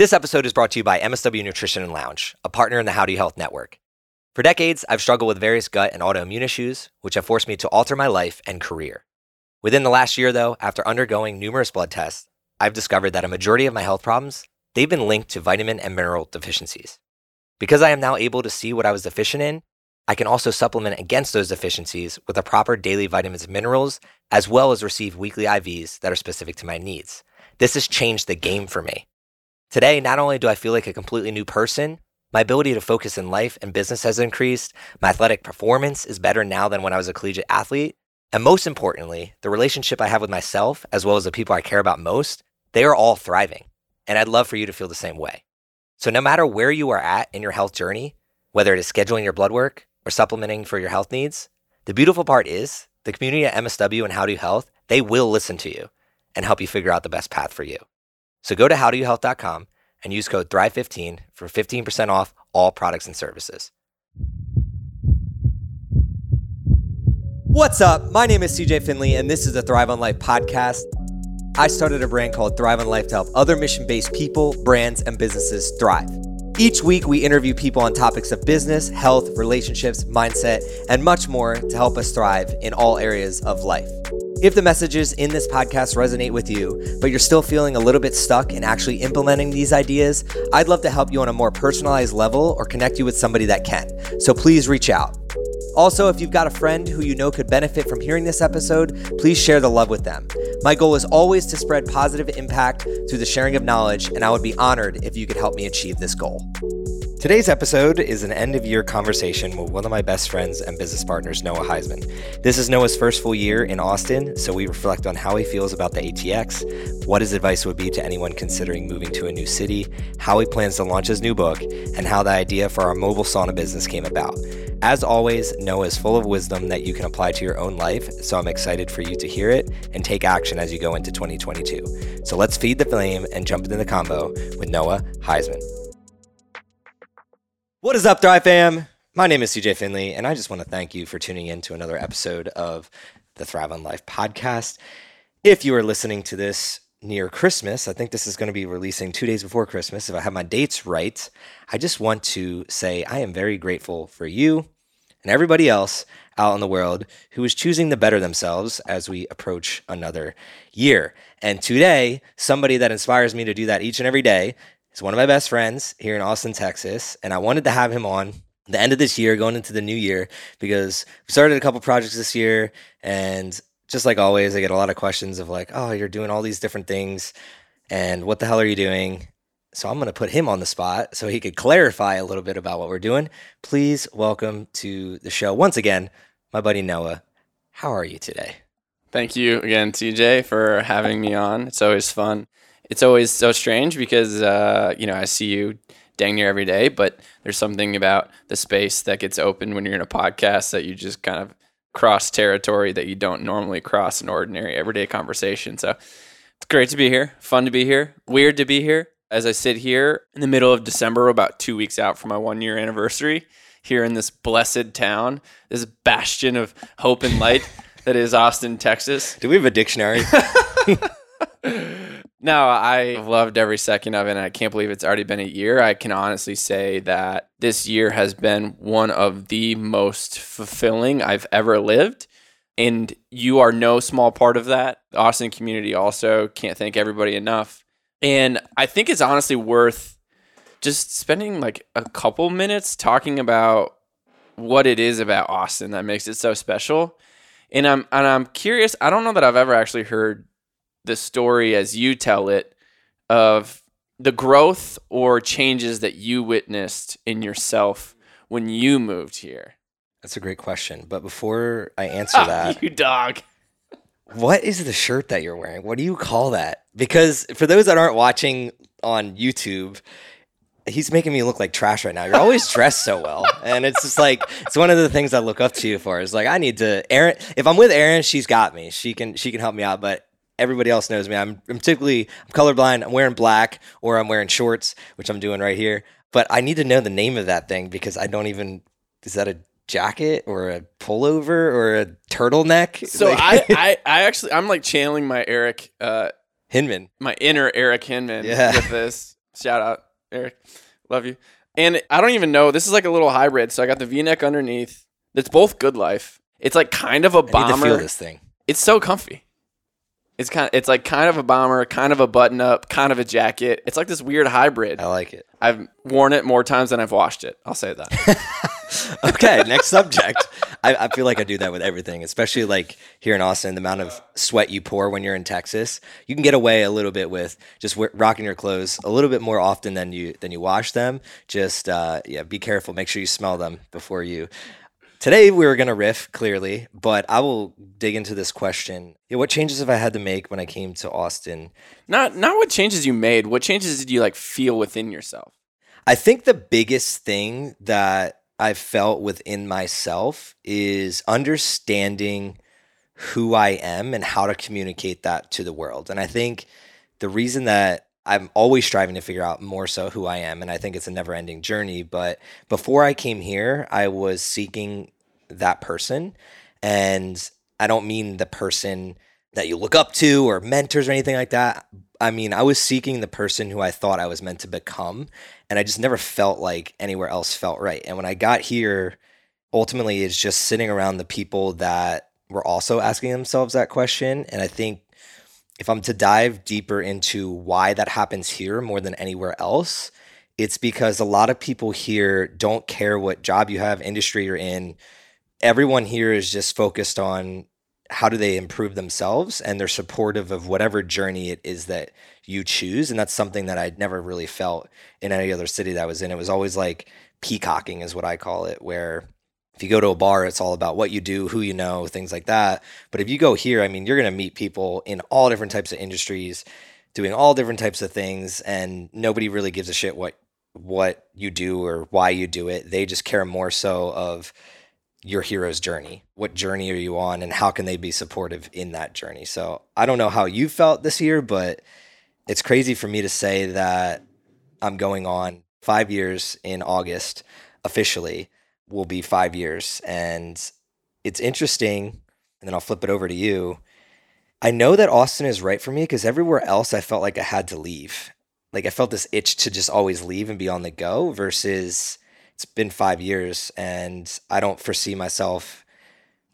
This episode is brought to you by MSW Nutrition and Lounge, a partner in the Howdy Health Network. For decades, I've struggled with various gut and autoimmune issues, which have forced me to alter my life and career. Within the last year, though, after undergoing numerous blood tests, I've discovered that a majority of my health problems, they've been linked to vitamin and mineral deficiencies. Because I am now able to see what I was deficient in, I can also supplement against those deficiencies with the proper daily vitamins and minerals, as well as receive weekly IVs that are specific to my needs. This has changed the game for me. Today, not only do I feel like a completely new person, my ability to focus in life and business has increased, my athletic performance is better now than when I was a collegiate athlete, and most importantly, the relationship I have with myself, as well as the people I care about most, they are all thriving. And I'd love for you to feel the same way. So, no matter where you are at in your health journey, whether it is scheduling your blood work or supplementing for your health needs, the beautiful part is the community at MSW and Howdy Health, they will listen to you and help you figure out the best path for you. So go to howdoyouhealth.com and use code THRIVE15 for 15% off all products and services. What's up? My name is CJ Finley, and this is the Thrive on Life podcast. I started a brand called Thrive on Life to help other mission based people, brands, and businesses thrive. Each week, we interview people on topics of business, health, relationships, mindset, and much more to help us thrive in all areas of life. If the messages in this podcast resonate with you, but you're still feeling a little bit stuck in actually implementing these ideas, I'd love to help you on a more personalized level or connect you with somebody that can. So please reach out. Also, if you've got a friend who you know could benefit from hearing this episode, please share the love with them. My goal is always to spread positive impact through the sharing of knowledge, and I would be honored if you could help me achieve this goal. Today's episode is an end of year conversation with one of my best friends and business partners, Noah Heisman. This is Noah's first full year in Austin, so we reflect on how he feels about the ATX, what his advice would be to anyone considering moving to a new city, how he plans to launch his new book, and how the idea for our mobile sauna business came about. As always, Noah is full of wisdom that you can apply to your own life, so I'm excited for you to hear it and take action as you go into 2022. So let's feed the flame and jump into the combo with Noah Heisman. What is up, Thrive fam? My name is CJ Finley, and I just want to thank you for tuning in to another episode of the Thrive on Life podcast. If you are listening to this near Christmas, I think this is going to be releasing two days before Christmas. If I have my dates right, I just want to say I am very grateful for you and everybody else out in the world who is choosing to better themselves as we approach another year. And today, somebody that inspires me to do that each and every day He's one of my best friends here in Austin, Texas, and I wanted to have him on the end of this year, going into the new year, because we started a couple projects this year, and just like always, I get a lot of questions of like, "Oh, you're doing all these different things, and what the hell are you doing?" So I'm going to put him on the spot so he could clarify a little bit about what we're doing. Please welcome to the show once again, my buddy Noah. How are you today? Thank you again, CJ, for having me on. It's always fun it's always so strange because uh, you know I see you dang near every day, but there's something about the space that gets open when you're in a podcast that you just kind of cross territory that you don't normally cross in ordinary everyday conversation. So it's great to be here, fun to be here, weird to be here. As I sit here in the middle of December, about two weeks out from my one year anniversary, here in this blessed town, this bastion of hope and light that is Austin, Texas. Do we have a dictionary? No, I loved every second of it. And I can't believe it's already been a year. I can honestly say that this year has been one of the most fulfilling I've ever lived. And you are no small part of that. Austin community also can't thank everybody enough. And I think it's honestly worth just spending like a couple minutes talking about what it is about Austin that makes it so special. And I'm and I'm curious, I don't know that I've ever actually heard the story as you tell it of the growth or changes that you witnessed in yourself when you moved here? That's a great question. But before I answer that, you dog. What is the shirt that you're wearing? What do you call that? Because for those that aren't watching on YouTube, he's making me look like trash right now. You're always dressed so well, and it's just like it's one of the things I look up to you for. Is like I need to Erin If I'm with Erin, she's got me. She can she can help me out. But everybody else knows me. I'm, I'm typically I'm colorblind. I'm wearing black or I'm wearing shorts, which I'm doing right here. But I need to know the name of that thing because I don't even. Is that a jacket or a pullover or a turtleneck? So like, I, I, I actually I'm like channeling my Eric uh, Hinman, my inner Eric Hinman yeah. with this. Shout out, Eric. Love you. And I don't even know. This is like a little hybrid. So I got the V-neck underneath. It's both good life. It's like kind of a I need to bomber. feel this thing. It's so comfy. It's kind. Of, it's like kind of a bomber, kind of a button-up, kind of a jacket. It's like this weird hybrid. I like it. I've worn it more times than I've washed it. I'll say that. Okay, next subject. I, I feel like I do that with everything, especially like here in Austin, the amount of sweat you pour when you're in Texas. You can get away a little bit with just we rocking your clothes a little bit more often than you than you wash them. Just uh, yeah, be careful. Make sure you smell them before you. Today we were gonna riff clearly, but I will dig into this question. Yeah, what changes have I had to make when I came to Austin? not not what changes you made. What changes did you like feel within yourself? I think the biggest thing that I've felt within myself is understanding who I am and how to communicate that to the world. And I think the reason that I'm always striving to figure out more so who I am, and I think it's a never ending journey. But before I came here, I was seeking that person. And I don't mean the person that you look up to or mentors or anything like that. I mean, I was seeking the person who I thought I was meant to become. And I just never felt like anywhere else felt right. And when I got here, ultimately, it's just sitting around the people that were also asking themselves that question. And I think if I'm to dive deeper into why that happens here more than anywhere else, it's because a lot of people here don't care what job you have, industry you're in. Everyone here is just focused on how do they improve themselves and they're supportive of whatever journey it is that you choose. And that's something that I'd never really felt in any other city that I was in. It was always like peacocking, is what I call it, where if you go to a bar, it's all about what you do, who you know, things like that. But if you go here, I mean, you're going to meet people in all different types of industries, doing all different types of things, and nobody really gives a shit what what you do or why you do it. They just care more so of your hero's journey. What journey are you on, and how can they be supportive in that journey? So I don't know how you felt this year, but it's crazy for me to say that I'm going on five years in August officially will be five years. And it's interesting. And then I'll flip it over to you. I know that Austin is right for me because everywhere else I felt like I had to leave. Like I felt this itch to just always leave and be on the go versus it's been five years and I don't foresee myself,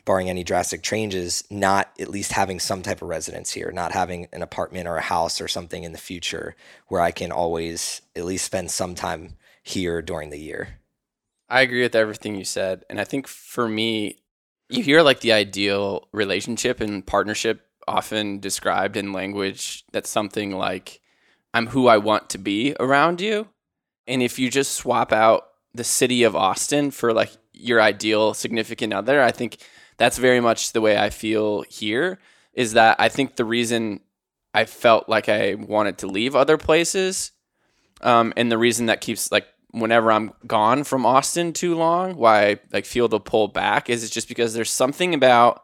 barring any drastic changes, not at least having some type of residence here, not having an apartment or a house or something in the future where I can always at least spend some time here during the year. I agree with everything you said. And I think for me, you hear like the ideal relationship and partnership often described in language that's something like, I'm who I want to be around you. And if you just swap out the city of Austin for like your ideal significant other, I think that's very much the way I feel here. Is that I think the reason I felt like I wanted to leave other places, um, and the reason that keeps like whenever I'm gone from Austin too long, why I like feel the pull back is it's just because there's something about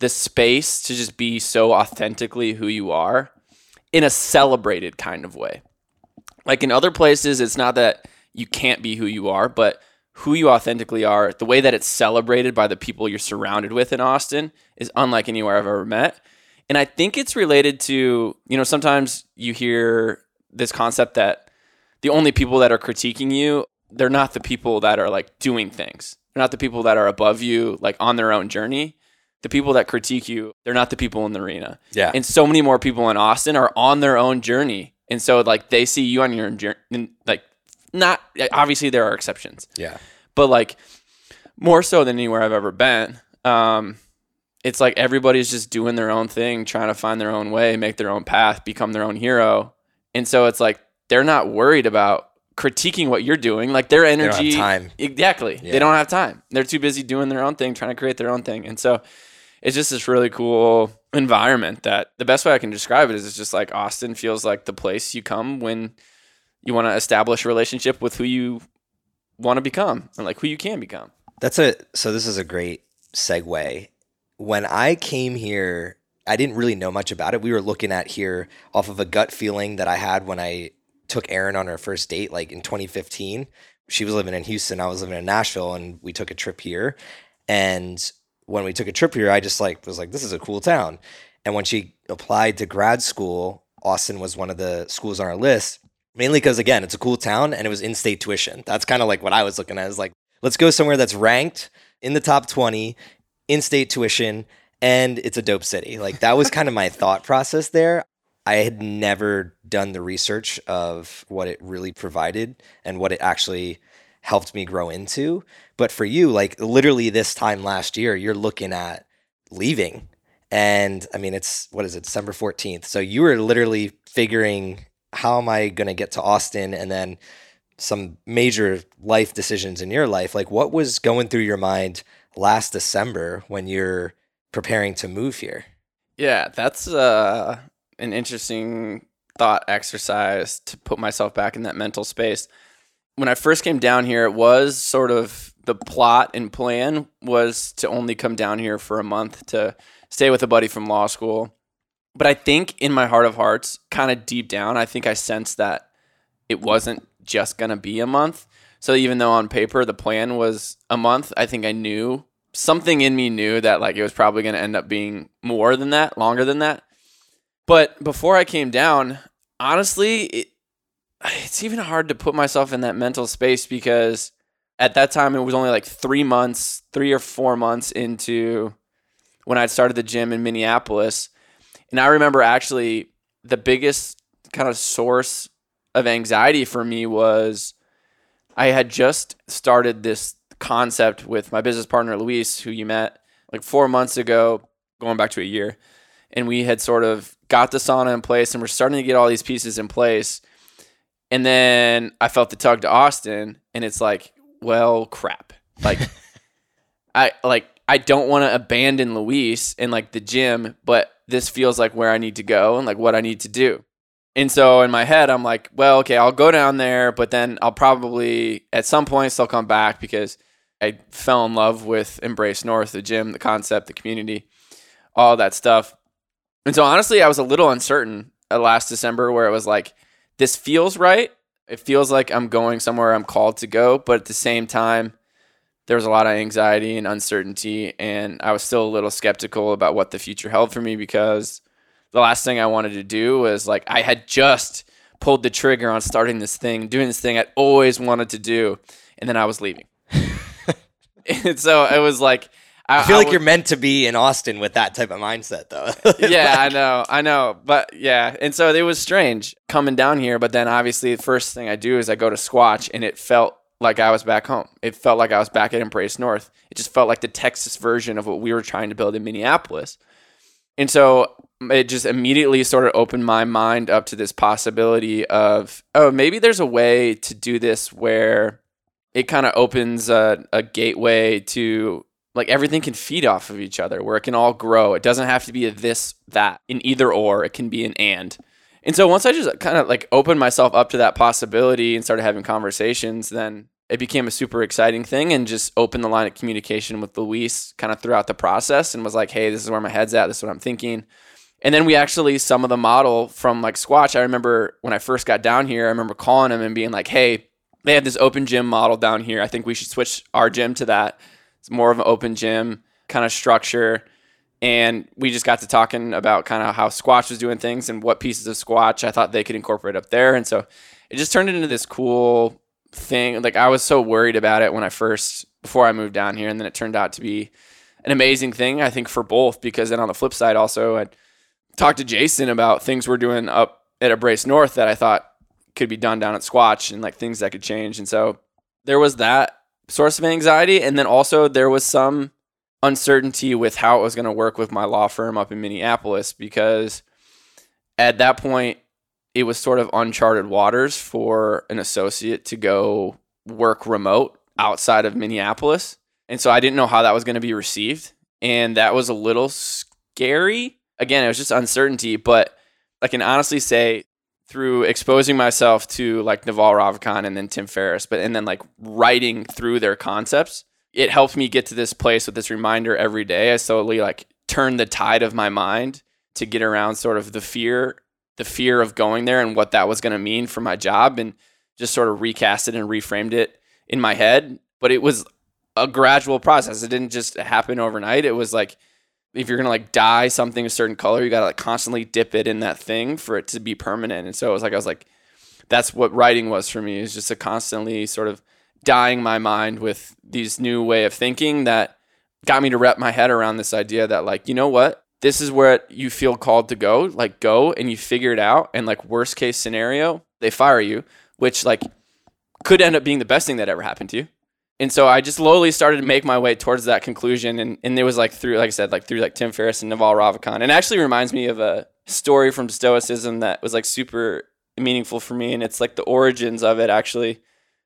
the space to just be so authentically who you are in a celebrated kind of way. Like in other places, it's not that you can't be who you are, but who you authentically are, the way that it's celebrated by the people you're surrounded with in Austin is unlike anywhere I've ever met. And I think it's related to, you know, sometimes you hear this concept that the only people that are critiquing you, they're not the people that are like doing things. They're not the people that are above you, like on their own journey. The people that critique you, they're not the people in the arena. Yeah. And so many more people in Austin are on their own journey. And so like they see you on your own journey, like not obviously there are exceptions, yeah. but like more so than anywhere I've ever been. Um, it's like everybody's just doing their own thing, trying to find their own way, make their own path, become their own hero. And so it's like they're not worried about critiquing what you're doing. Like their don't have energy, time. exactly. Yeah. They don't have time. They're too busy doing their own thing, trying to create their own thing. And so it's just this really cool environment that the best way I can describe it is it's just like Austin feels like the place you come when you want to establish a relationship with who you want to become and like who you can become. That's a so this is a great segue. When I came here, I didn't really know much about it. We were looking at here off of a gut feeling that I had when I took Erin on our first date, like in 2015. She was living in Houston, I was living in Nashville, and we took a trip here. And when we took a trip here, I just like was like, this is a cool town. And when she applied to grad school, Austin was one of the schools on our list. mainly because again, it's a cool town and it was in-state tuition. That's kind of like what I was looking at. Is like, let's go somewhere that's ranked in the top 20, in-state tuition, and it's a dope city. Like that was kind of my thought process there. I had never done the research of what it really provided and what it actually helped me grow into. But for you, like literally this time last year, you're looking at leaving. And I mean, it's what is it, December 14th. So you were literally figuring how am I going to get to Austin and then some major life decisions in your life. Like, what was going through your mind last December when you're preparing to move here? Yeah, that's uh, an interesting thought exercise to put myself back in that mental space. When I first came down here, it was sort of the plot and plan was to only come down here for a month to stay with a buddy from law school but I think in my heart of hearts, kind of deep down, I think I sensed that it wasn't just going to be a month. So even though on paper the plan was a month, I think I knew something in me knew that like it was probably going to end up being more than that, longer than that. But before I came down, honestly, it, it's even hard to put myself in that mental space because at that time it was only like three months, three or four months into when I'd started the gym in Minneapolis. And I remember actually the biggest kind of source of anxiety for me was I had just started this concept with my business partner Luis, who you met like four months ago, going back to a year. And we had sort of got the sauna in place and we're starting to get all these pieces in place. And then I felt the tug to Austin, and it's like, well, crap. Like, I like I don't want to abandon Luis and like the gym, but this feels like where I need to go and like what I need to do. And so in my head, I'm like, well, okay, I'll go down there, but then I'll probably at some point still come back because I fell in love with Embrace North, the gym, the concept, the community, all that stuff. And so honestly, I was a little uncertain uh, last December where it was like, this feels right. It feels like I'm going somewhere I'm called to go, but at the same time, there was a lot of anxiety and uncertainty, and I was still a little skeptical about what the future held for me because the last thing I wanted to do was like I had just pulled the trigger on starting this thing, doing this thing I'd always wanted to do, and then I was leaving. and so it was like I, I feel I like you're meant to be in Austin with that type of mindset, though. yeah, like, I know, I know, but yeah, and so it was strange coming down here. But then, obviously, the first thing I do is I go to Squatch, and it felt like I was back home. It felt like I was back at Embrace North. It just felt like the Texas version of what we were trying to build in Minneapolis. And so it just immediately sort of opened my mind up to this possibility of, oh, maybe there's a way to do this where it kind of opens a, a gateway to like everything can feed off of each other, where it can all grow. It doesn't have to be a this, that, in either or. It can be an and. And so once I just kind of like opened myself up to that possibility and started having conversations, then it became a super exciting thing and just opened the line of communication with Luis kind of throughout the process and was like, hey, this is where my head's at. This is what I'm thinking. And then we actually, some of the model from like Squatch, I remember when I first got down here, I remember calling him and being like, hey, they have this open gym model down here. I think we should switch our gym to that. It's more of an open gym kind of structure and we just got to talking about kind of how Squatch was doing things and what pieces of Squatch I thought they could incorporate up there. And so it just turned into this cool thing. Like I was so worried about it when I first before I moved down here, and then it turned out to be an amazing thing. I think for both because then on the flip side, also I talked to Jason about things we're doing up at Embrace North that I thought could be done down at Squatch and like things that could change. And so there was that source of anxiety, and then also there was some uncertainty with how it was going to work with my law firm up in Minneapolis because at that point it was sort of uncharted waters for an associate to go work remote outside of Minneapolis. And so I didn't know how that was going to be received. And that was a little scary. Again, it was just uncertainty, but I can honestly say through exposing myself to like Naval Ravikant and then Tim Ferriss, but and then like writing through their concepts, it helped me get to this place with this reminder every day. I slowly like turned the tide of my mind to get around sort of the fear, the fear of going there and what that was going to mean for my job and just sort of recast it and reframed it in my head. But it was a gradual process. It didn't just happen overnight. It was like if you're gonna like dye something a certain color, you gotta like constantly dip it in that thing for it to be permanent. And so it was like I was like that's what writing was for me is just a constantly sort of dyeing my mind with these new way of thinking that got me to wrap my head around this idea that like you know what? This is where you feel called to go. Like go and you figure it out. And like worst case scenario they fire you which like could end up being the best thing that ever happened to you and so I just slowly started to make my way towards that conclusion. And, and it was like through, like I said, like through like Tim Ferriss and Naval Ravikant. And it actually reminds me of a story from Stoicism that was like super meaningful for me. And it's like the origins of it actually.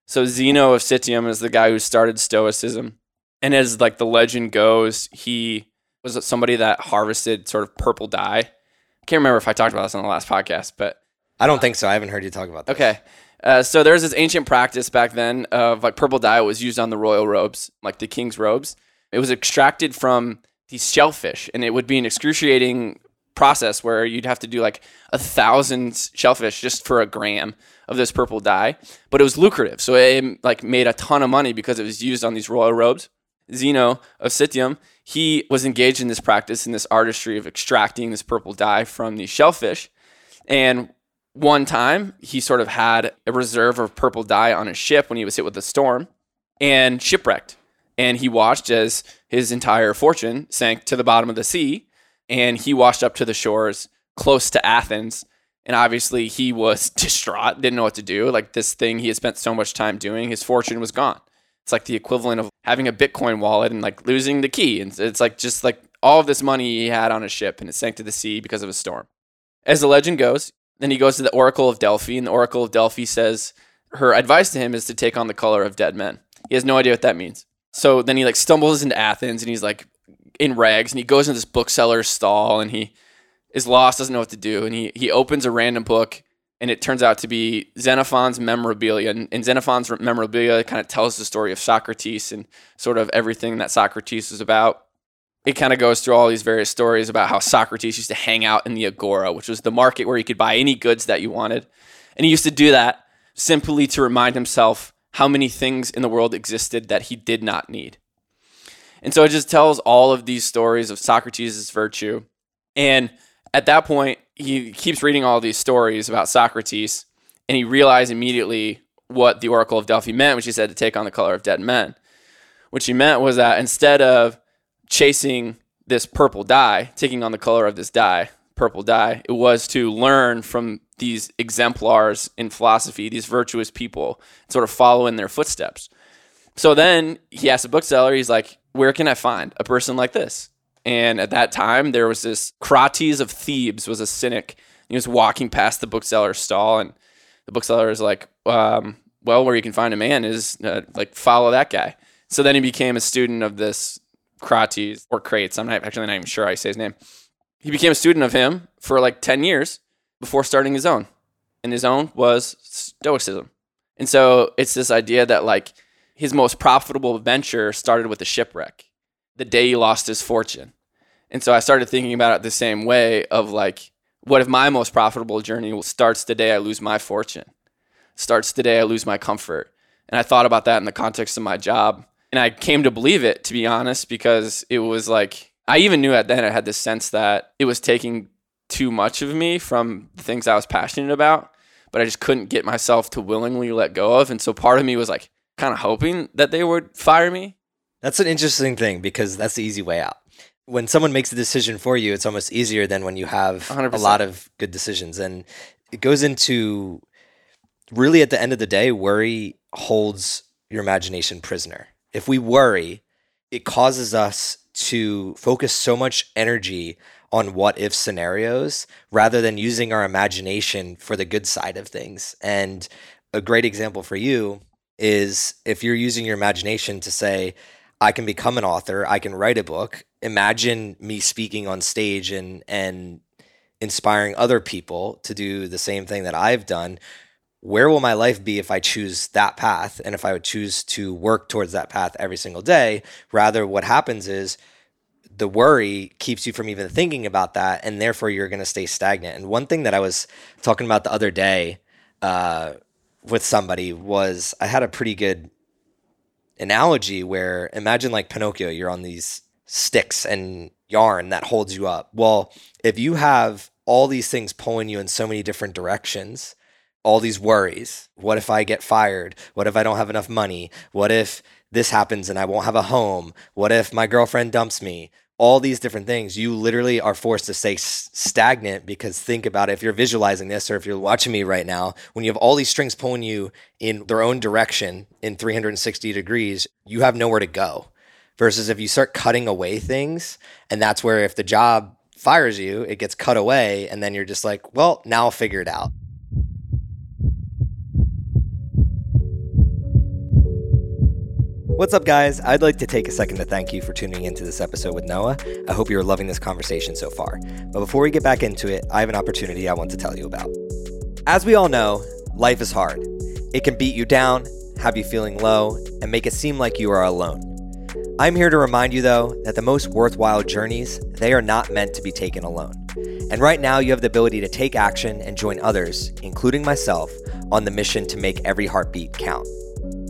So Zeno of Citium is the guy who started Stoicism. And as like the legend goes, he was somebody that harvested sort of purple dye. I can't remember if I talked about this on the last podcast, but I don't think so. I haven't heard you talk about that. Okay. Uh, so there was this ancient practice back then of like purple dye was used on the royal robes, like the king's robes. It was extracted from these shellfish, and it would be an excruciating process where you'd have to do like a thousand shellfish just for a gram of this purple dye. But it was lucrative, so it like made a ton of money because it was used on these royal robes. Zeno of Citium, he was engaged in this practice in this artistry of extracting this purple dye from these shellfish. And one time he sort of had a reserve of purple dye on his ship when he was hit with a storm and shipwrecked. And he watched as his entire fortune sank to the bottom of the sea. And he washed up to the shores close to Athens. And obviously, he was distraught, didn't know what to do. Like this thing he had spent so much time doing, his fortune was gone. It's like the equivalent of having a Bitcoin wallet and like losing the key. And it's like just like all of this money he had on a ship and it sank to the sea because of a storm. As the legend goes, then he goes to the Oracle of Delphi, and the Oracle of Delphi says her advice to him is to take on the color of dead men. He has no idea what that means. So then he like stumbles into Athens and he's like in rags and he goes into this bookseller's stall and he is lost, doesn't know what to do. And he, he opens a random book and it turns out to be Xenophon's Memorabilia. And, and Xenophon's Memorabilia kind of tells the story of Socrates and sort of everything that Socrates was about it kind of goes through all these various stories about how Socrates used to hang out in the agora, which was the market where you could buy any goods that you wanted. And he used to do that simply to remind himself how many things in the world existed that he did not need. And so it just tells all of these stories of Socrates' virtue. And at that point, he keeps reading all these stories about Socrates, and he realized immediately what the Oracle of Delphi meant, which he said to take on the color of dead men. What she meant was that instead of chasing this purple dye, taking on the color of this dye, purple dye, it was to learn from these exemplars in philosophy, these virtuous people, sort of follow in their footsteps. So then he asked a bookseller, he's like, Where can I find a person like this? And at that time, there was this Crates of Thebes was a cynic. He was walking past the bookseller's stall, and the bookseller is like, um, Well, where you can find a man is uh, like follow that guy. So then he became a student of this Crates or Crates. I'm not actually not even sure I say his name. He became a student of him for like 10 years before starting his own. And his own was Stoicism. And so it's this idea that like his most profitable venture started with a shipwreck, the day he lost his fortune. And so I started thinking about it the same way of like, what if my most profitable journey starts the day I lose my fortune? Starts the day I lose my comfort. And I thought about that in the context of my job and I came to believe it, to be honest, because it was like, I even knew at then I had this sense that it was taking too much of me from the things I was passionate about, but I just couldn't get myself to willingly let go of. And so part of me was like, kind of hoping that they would fire me. That's an interesting thing because that's the easy way out. When someone makes a decision for you, it's almost easier than when you have 100%. a lot of good decisions. And it goes into really at the end of the day, worry holds your imagination prisoner if we worry, it causes us to focus so much energy on what if scenarios rather than using our imagination for the good side of things. And a great example for you is if you're using your imagination to say, I can become an author, I can write a book. Imagine me speaking on stage and and inspiring other people to do the same thing that I've done where will my life be if I choose that path and if I would choose to work towards that path every single day? Rather, what happens is the worry keeps you from even thinking about that, and therefore you're going to stay stagnant. And one thing that I was talking about the other day uh, with somebody was I had a pretty good analogy where imagine like Pinocchio, you're on these sticks and yarn that holds you up. Well, if you have all these things pulling you in so many different directions, all these worries. What if I get fired? What if I don't have enough money? What if this happens and I won't have a home? What if my girlfriend dumps me? All these different things, you literally are forced to stay stagnant because think about it. If you're visualizing this or if you're watching me right now, when you have all these strings pulling you in their own direction in 360 degrees, you have nowhere to go. Versus if you start cutting away things, and that's where if the job fires you, it gets cut away, and then you're just like, well, now I'll figure it out. What's up, guys? I'd like to take a second to thank you for tuning into this episode with Noah. I hope you're loving this conversation so far. But before we get back into it, I have an opportunity I want to tell you about. As we all know, life is hard. It can beat you down, have you feeling low, and make it seem like you are alone. I'm here to remind you though that the most worthwhile journeys, they are not meant to be taken alone. And right now you have the ability to take action and join others, including myself, on the mission to make every heartbeat count.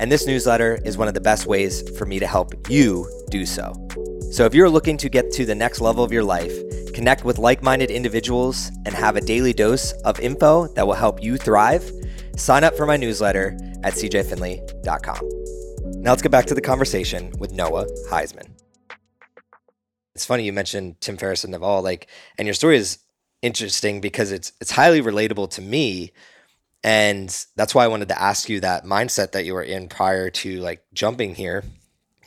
And this newsletter is one of the best ways for me to help you do so. So if you're looking to get to the next level of your life, connect with like minded individuals, and have a daily dose of info that will help you thrive, sign up for my newsletter at cjfinley.com. Now let's get back to the conversation with Noah Heisman. It's funny you mentioned Tim Ferriss and Naval, like, and your story is interesting because it's it's highly relatable to me and that's why I wanted to ask you that mindset that you were in prior to like jumping here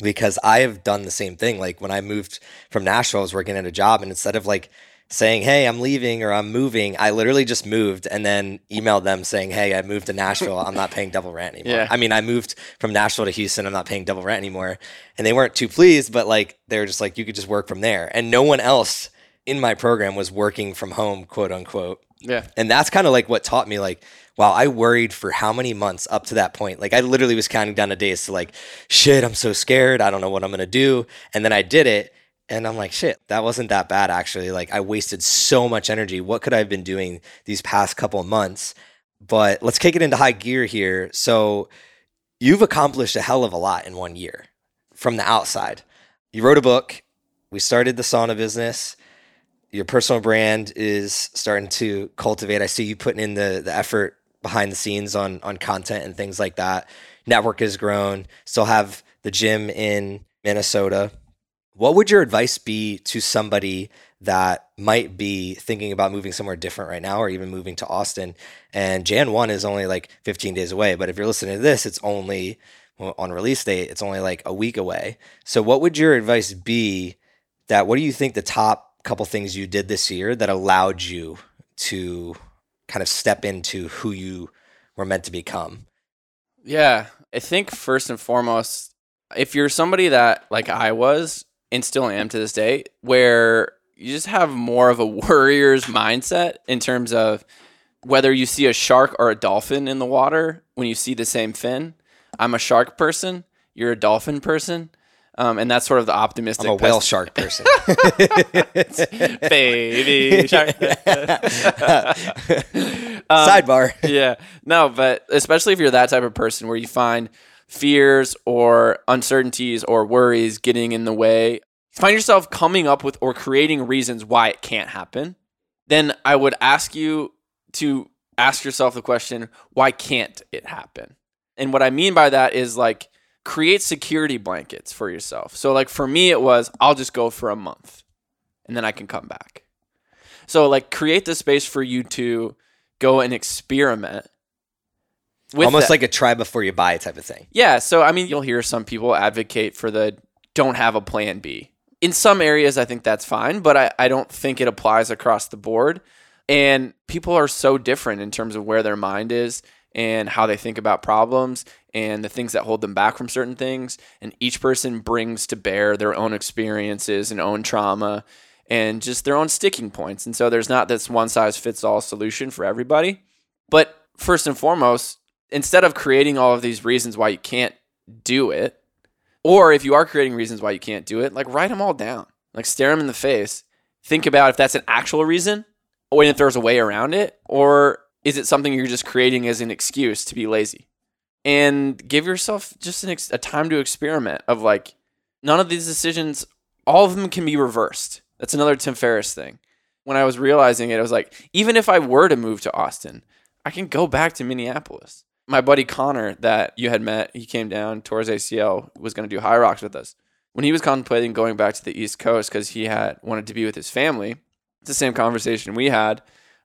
because I have done the same thing. Like when I moved from Nashville, I was working at a job and instead of like saying, Hey, I'm leaving or I'm moving, I literally just moved and then emailed them saying, Hey, I moved to Nashville. I'm not paying double rent anymore. Yeah. I mean, I moved from Nashville to Houston. I'm not paying double rent anymore. And they weren't too pleased, but like they were just like, you could just work from there. And no one else in my program was working from home, quote unquote. Yeah. And that's kind of like what taught me like, wow, I worried for how many months up to that point. Like I literally was counting down the days to like, shit, I'm so scared. I don't know what I'm gonna do. And then I did it. And I'm like, shit, that wasn't that bad actually. Like I wasted so much energy. What could I have been doing these past couple months? But let's kick it into high gear here. So you've accomplished a hell of a lot in one year from the outside. You wrote a book. We started the sauna business your personal brand is starting to cultivate. I see you putting in the the effort behind the scenes on on content and things like that. Network has grown. Still have the gym in Minnesota. What would your advice be to somebody that might be thinking about moving somewhere different right now or even moving to Austin? And Jan 1 is only like 15 days away, but if you're listening to this, it's only on release date, it's only like a week away. So what would your advice be that what do you think the top couple things you did this year that allowed you to kind of step into who you were meant to become? Yeah. I think first and foremost, if you're somebody that, like I was, and still am to this day, where you just have more of a warrior's mindset in terms of whether you see a shark or a dolphin in the water when you see the same fin. I'm a shark person, you're a dolphin person. Um, and that's sort of the optimistic. I'm a whale pes- shark person. baby shark. Um, Sidebar. yeah. No, but especially if you're that type of person where you find fears or uncertainties or worries getting in the way, find yourself coming up with or creating reasons why it can't happen, then I would ask you to ask yourself the question, why can't it happen? And what I mean by that is like create security blankets for yourself. So like for me it was I'll just go for a month and then I can come back. So like create the space for you to go and experiment with Almost that. like a try before you buy type of thing. Yeah, so I mean, you'll hear some people advocate for the don't have a plan B. In some areas, I think that's fine, but I, I don't think it applies across the board. And people are so different in terms of where their mind is and how they think about problems and the things that hold them back from certain things. And each person brings to bear their own experiences and own trauma and just their own sticking points. And so there's not this one size fits all solution for everybody. But first and foremost, instead of creating all of these reasons why you can't do it, or if you are creating reasons why you can't do it, like write them all down. Like stare them in the face. Think about if that's an actual reason or if there's a way around it, or is it something you're just creating as an excuse to be lazy? And give yourself just ex- a time to experiment of like, none of these decisions, all of them can be reversed. That's another Tim Ferriss thing. When I was realizing it, I was like, even if I were to move to Austin, I can go back to Minneapolis. My buddy Connor, that you had met, he came down towards ACL, was going to do HYROX with us. When he was contemplating going back to the East Coast because he had wanted to be with his family, the same conversation we had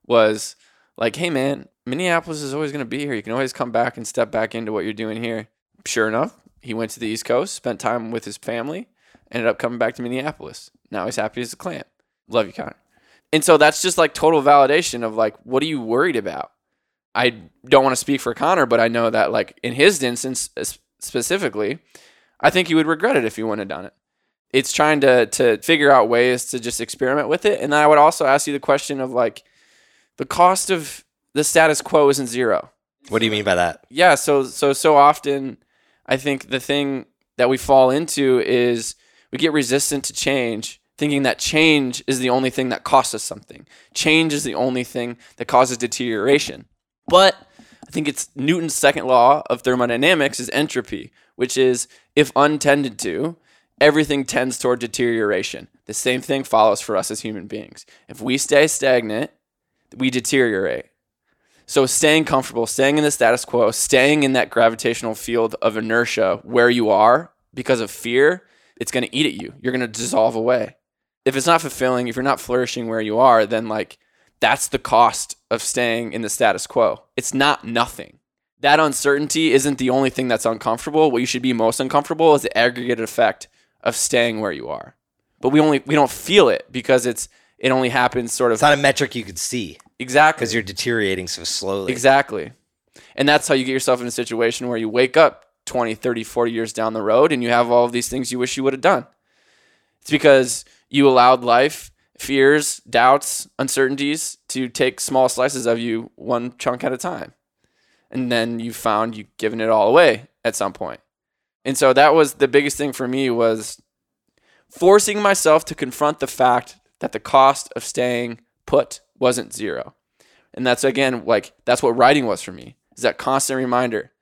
was like, hey man, Minneapolis is always going to be here. You can always come back and step back into what you're doing here. Sure enough, he went to the East Coast, spent time with his family, ended up coming back to Minneapolis. Now he's happy as a clam. Love you, Connor. And so that's just like total validation of like, what are you worried about? I don't want to speak for Connor, but I know that like in his instance specifically, I think he would regret it if he wouldn't have done it. It's trying to to figure out ways to just experiment with it. And then I would also ask you the question of like the cost of the status quo isn't zero. What do you mean by that? Yeah, so so so often I think the thing that we fall into is we get resistant to change thinking that change is the only thing that costs us something. Change is the only thing that causes deterioration. But I think it's Newton's second law of thermodynamics is entropy, which is if untended to, everything tends toward deterioration. The same thing follows for us as human beings. If we stay stagnant, we deteriorate. So staying comfortable, staying in the status quo, staying in that gravitational field of inertia where you are because of fear, it's going to eat at you. You're going to dissolve away. If it's not fulfilling, if you're not flourishing where you are, then like that's the cost of staying in the status quo. It's not nothing. That uncertainty isn't the only thing that's uncomfortable. What you should be most uncomfortable is the aggregate effect of staying where you are. But we only we don't feel it because it's it only happens sort of It's not a metric you could see exactly because you're deteriorating so slowly. Exactly. And that's how you get yourself in a situation where you wake up 20, 30, 40 years down the road and you have all of these things you wish you would have done. It's because you allowed life fears, doubts, uncertainties to take small slices of you one chunk at a time. And then you found you've given it all away at some point. And so that was the biggest thing for me was forcing myself to confront the fact that the cost of staying put wasn't zero. And that's again like that's what writing was for me. Is that constant reminder.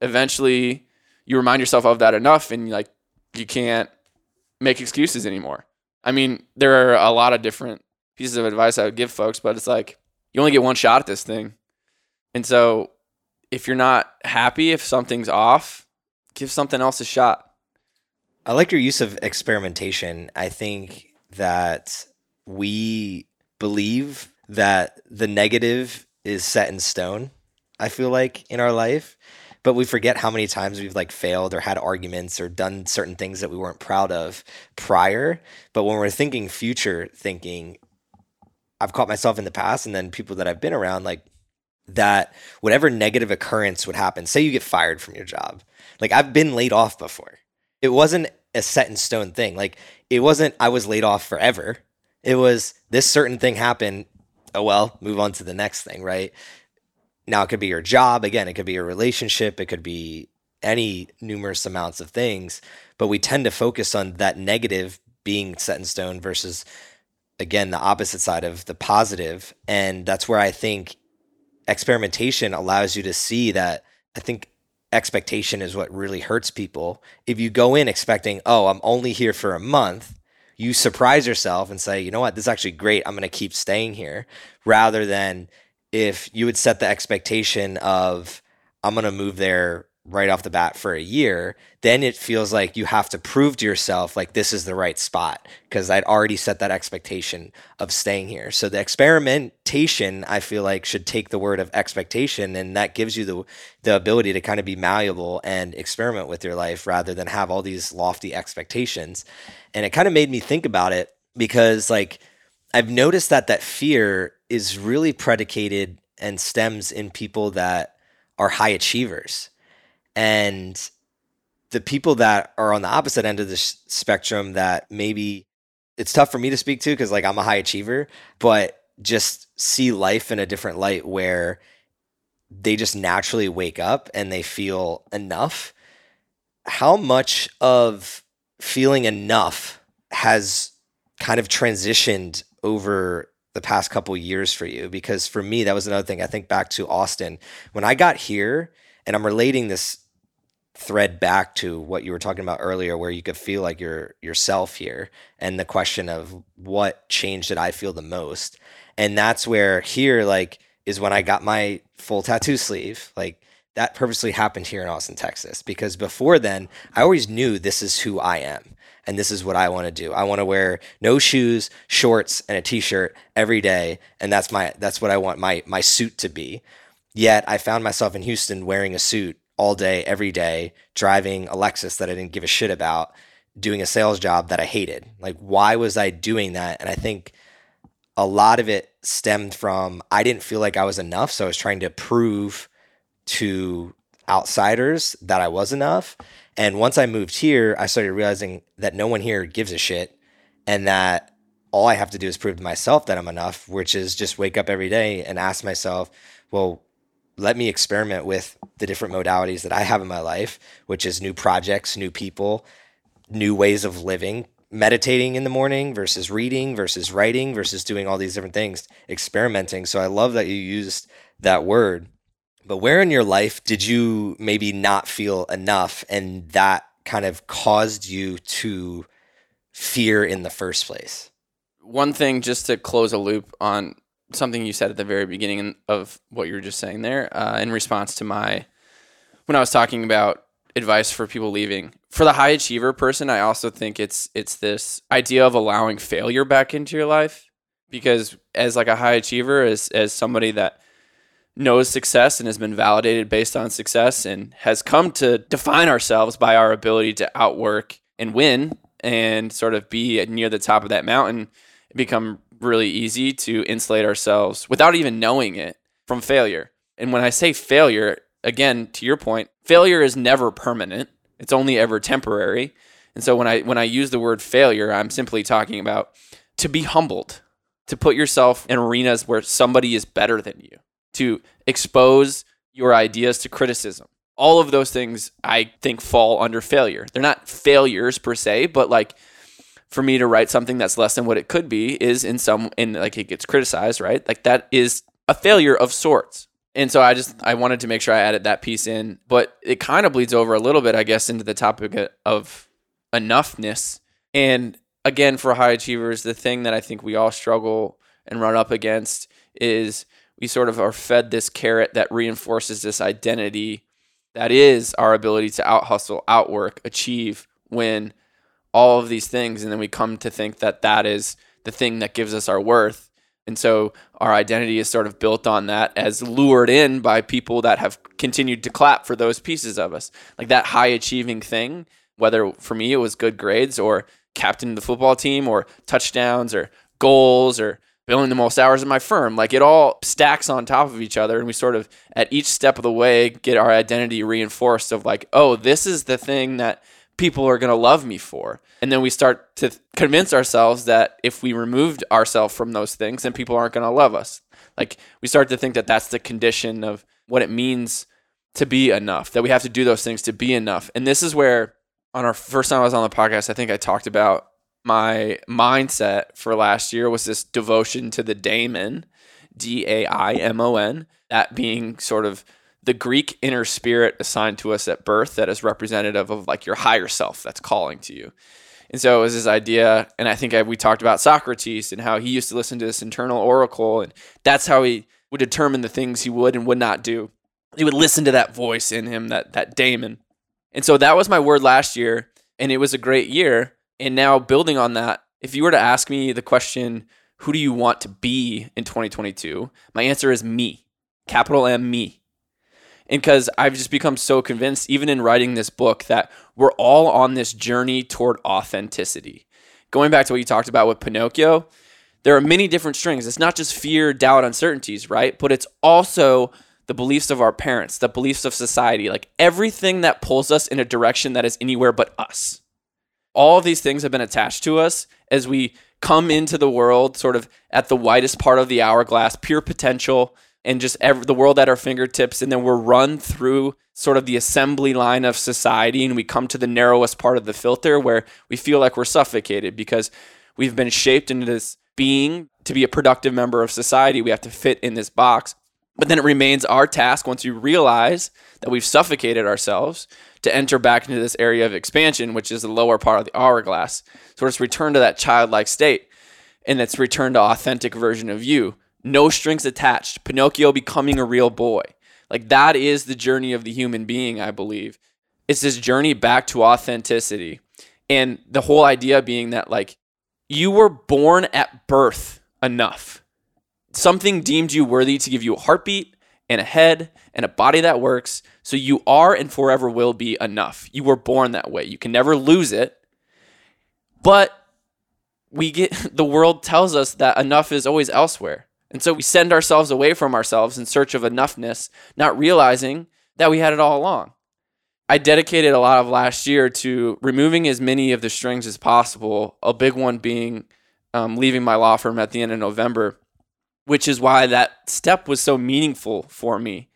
Eventually you remind yourself of that enough and like you can't make excuses anymore. I mean, there are a lot of different pieces of advice I would give folks, but it's like you only get one shot at this thing. And so if you're not happy if something's off, give something else a shot. I like your use of experimentation. I think that we believe that the negative is set in stone. I feel like in our life but we forget how many times we've like failed or had arguments or done certain things that we weren't proud of prior. But when we're thinking future thinking, I've caught myself in the past and then people that I've been around, like that whatever negative occurrence would happen, say you get fired from your job. Like I've been laid off before. It wasn't a set in stone thing. Like it wasn't I was laid off forever. It was this certain thing happened. Oh well, move on to the next thing, right? Now, it could be your job. Again, it could be your relationship. It could be any numerous amounts of things. But we tend to focus on that negative being set in stone versus, again, the opposite side of the positive. And that's where I think experimentation allows you to see that. I think expectation is what really hurts people. If you go in expecting, oh, I'm only here for a month, you surprise yourself and say, you know what, this is actually great. I'm going to keep staying here rather than if you would set the expectation of I'm going to move there right off the bat for a year, then it feels like you have to prove to yourself like this is the right spot because I'd already set that expectation of staying here. So the experimentation I feel like should take the word of expectation and that gives you the the ability to kind of be malleable and experiment with your life rather than have all these lofty expectations. And it kind of made me think about it because like I've noticed that that fear is really predicated and stems in people that are high achievers. And the people that are on the opposite end of the spectrum that maybe it's tough for me to speak to because like I'm a high achiever, but just see life in a different light where they just naturally wake up and they feel enough. How much of feeling enough has kind of transitioned over the past couple years for you? Because for me, that was another thing. I think back to Austin. When I got here, and I'm relating this thread back to what you were talking about earlier where you could feel like you're yourself here and the question of what change did I feel the most and that's where here like is when I got my full tattoo sleeve like that purposely happened here in Austin Texas because before then I always knew this is who I am and this is what I want to do. I want to wear no shoes, shorts and a t-shirt every day and that's my that's what I want my my suit to be. Yet I found myself in Houston wearing a suit all day, every day, driving a Lexus that I didn't give a shit about, doing a sales job that I hated. Like, why was I doing that? And I think a lot of it stemmed from I didn't feel like I was enough. So I was trying to prove to outsiders that I was enough. And once I moved here, I started realizing that no one here gives a shit and that all I have to do is prove to myself that I'm enough, which is just wake up every day and ask myself, well, let me experiment with the different modalities that I have in my life, which is new projects, new people, new ways of living, meditating in the morning versus reading versus writing versus doing all these different things, experimenting. So I love that you used that word. But where in your life did you maybe not feel enough and that kind of caused you to fear in the first place? One thing just to close a loop on something you said at the very beginning of what you were just saying there uh, in response to my when I was talking about advice for people leaving. For the high achiever person, I also think it's it's this idea of allowing failure back into your life because as like a high achiever as as somebody that knows success and has been validated based on success and has come to define ourselves by our ability to outwork and win and sort of be near the top of that mountain become really easy to insulate ourselves without even knowing it from failure. And when I say failure, again, to your point, failure is never permanent. It's only ever temporary. And so when I when I use the word failure, I'm simply talking about to be humbled, to put yourself in arenas where somebody is better than you, to expose your ideas to criticism. All of those things I think fall under failure. They're not failures per se, but like for me to write something that's less than what it could be is in some in like it gets criticized, right? Like that is a failure of sorts. And so I just I wanted to make sure I added that piece in, but it kind of bleeds over a little bit, I guess, into the topic of enoughness. And again, for high achievers, the thing that I think we all struggle and run up against is we sort of are fed this carrot that reinforces this identity that is our ability to out hustle, outwork, achieve, win, all of these things and then we come to think that that is the thing that gives us our worth. And so our identity is sort of built on that as lured in by people that have continued to clap for those pieces of us. Like that high achieving thing whether for me it was good grades or captain the football team or touchdowns or goals or billing the most hours in my firm like it all stacks on top of each other. And we sort of at each step of the way get our identity reinforced of like oh this is the thing that people are going to love me for. And then we start to convince ourselves that if we removed ourselves from those things, then people aren't going to love us. Like we start to think that that's the condition of what it means to be enough, that we have to do those things to be enough. And this is where, on our first time I was on the podcast, I think I talked about my mindset for last year was this devotion to the daimon, D A I M O N, that being sort of the Greek inner spirit assigned to us at birth that is representative of like your higher self that's calling to you. And so it was this idea, and I think I, we talked about Socrates and how he used to listen to this internal oracle, and that's how he would determine the things he would and would not do. He would listen to that voice in him, that that daemon. And so that was my word last year, and it was a great year. And now building on that, if you were to ask me the question, who do you want to be in 2022? My answer is me, capital M, me and because I've just become so convinced, even in writing this book, that we're all on this journey toward authenticity. Going back to what you talked about with Pinocchio, there are many different strings. It's not just fear, doubt, uncertainties, right? But it's also the beliefs of our parents, the beliefs of society, like everything that pulls us in a direction that is anywhere but us. All of these things have been attached to us as we come into the world sort of at the widest part of the hourglass, pure potential, and just every, the world at our fingertips. And then we're run through sort of the assembly line of society and we come to the narrowest part of the filter where we feel like we're suffocated because we've been shaped into this being to be a productive member of society. We have to fit in this box. But then it remains our task once you realize that we've suffocated ourselves to enter back into this area of expansion, which is the lower part of the hourglass. So let's return to that childlike state and let's return to authentic version of you. No strings attached. Pinocchio becoming a real boy. Like that is the journey of the human being, I believe. It's this journey back to authenticity. And the whole idea being that like you were born at birth enough. Something deemed you worthy to give you a heartbeat and a head and a body that works. So you are and forever will be enough. You were born that way. You can never lose it. But we get the world tells us that enough is always elsewhere. And so we send ourselves away from ourselves in search of enoughness, not realizing that we had it all along. I dedicated a lot of last year to removing as many of the strings as possible, a big one being um, leaving my law firm at the end of November, which is why that step was so meaningful for me.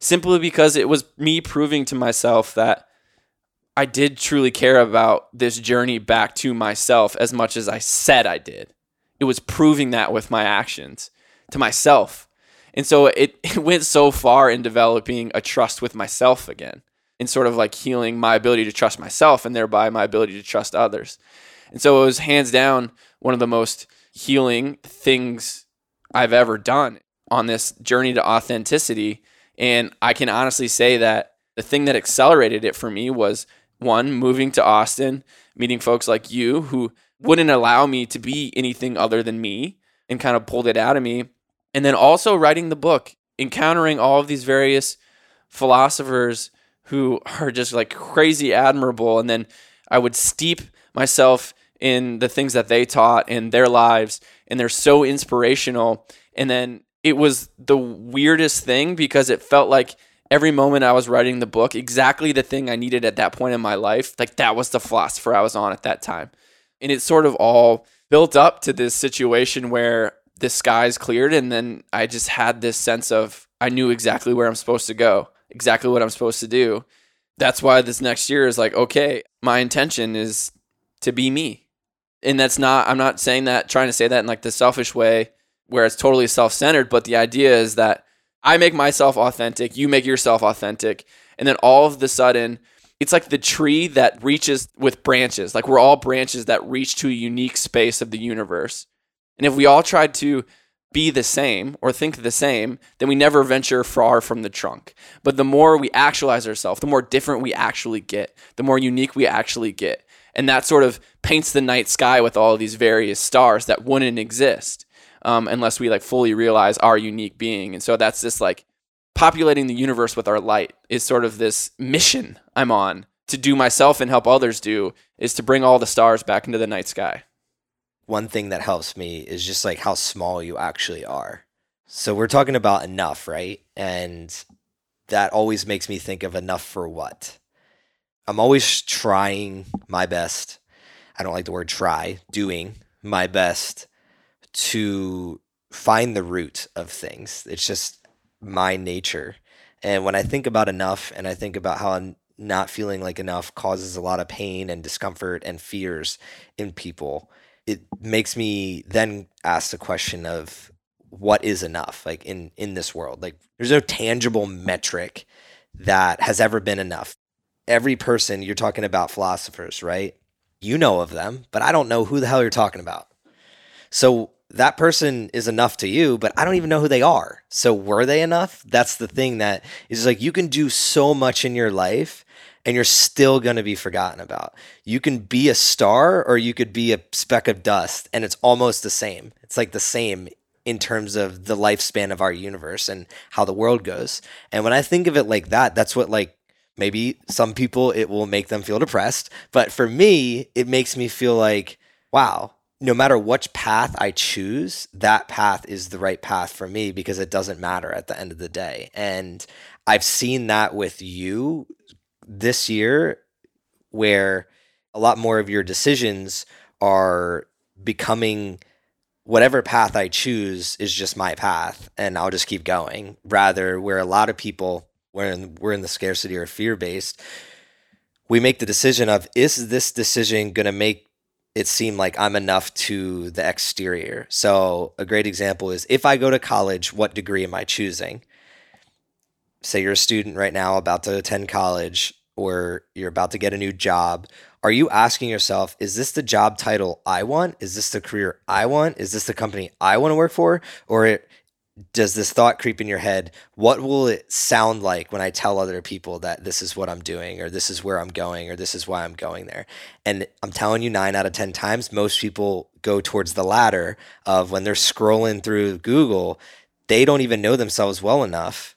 Simply because it was me proving to myself that I did truly care about this journey back to myself as much as I said I did. It was proving that with my actions to myself. And so it, it went so far in developing a trust with myself again and sort of like healing my ability to trust myself and thereby my ability to trust others. And so it was hands down one of the most healing things I've ever done on this journey to authenticity. And I can honestly say that the thing that accelerated it for me was one, moving to Austin, meeting folks like you who wouldn't allow me to be anything other than me and kind of pulled it out of me. And then also writing the book, encountering all of these various philosophers who are just like crazy admirable. And then I would steep myself in the things that they taught in their lives. And they're so inspirational. And then it was the weirdest thing because it felt like every moment I was writing the book, exactly the thing I needed at that point in my life, like that was the philosopher I was on at that time. And it sort of all built up to this situation where the skies cleared and then I just had this sense of I knew exactly where I'm supposed to go, exactly what I'm supposed to do. That's why this next year is like, okay, my intention is to be me. And that's not I'm not saying that trying to say that in like the selfish way where it's totally self-centered, but the idea is that I make myself authentic, you make yourself authentic, and then all of the sudden it's like the tree that reaches with branches. Like we're all branches that reach to a unique space of the universe. And if we all tried to be the same or think the same, then we never venture far from the trunk. But the more we actualize ourselves, the more different we actually get, the more unique we actually get. And that sort of paints the night sky with all these various stars that wouldn't exist um, unless we like fully realize our unique being. And so that's this like populating the universe with our light is sort of this mission I'm on to do myself and help others do is to bring all the stars back into the night sky. One thing that helps me is just like how small you actually are. So we're talking about enough, right? And that always makes me think of enough for what? I'm always trying my best. I don't like the word try, doing my best to find the root of things. It's just my nature. And when I think about enough and I think about how not feeling like enough causes a lot of pain and discomfort and fears in people, it makes me then ask the question of what is enough like in in this world like there's no tangible metric that has ever been enough every person you're talking about philosophers right you know of them but i don't know who the hell you're talking about so that person is enough to you, but I don't even know who they are. So were they enough? That's the thing that is like you can do so much in your life and you're still going to be forgotten about. You can be a star or you could be a speck of dust and it's almost the same. It's like the same in terms of the lifespan of our universe and how the world goes. And when I think of it like that, that's what like maybe some people it will make them feel depressed, but for me, it makes me feel like wow, no matter which path I choose, that path is the right path for me because it doesn't matter at the end of the day. And I've seen that with you this year, where a lot more of your decisions are becoming whatever path I choose is just my path and I'll just keep going. Rather, where a lot of people, we're we're in the scarcity or fear based, we make the decision of is this decision going to make it seem like I'm enough to the exterior? So, a great example is if I go to college, what degree am I choosing? Say you're a student right now about to attend college or you're about to get a new job are you asking yourself, is this the job title I want? Is this the career I want? Is this the company I want to work for? Or it, does this thought creep in your head? What will it sound like when I tell other people that this is what I'm doing, or this is where I'm going, or this is why I'm going there? And I'm telling you, nine out of 10 times, most people go towards the latter of when they're scrolling through Google, they don't even know themselves well enough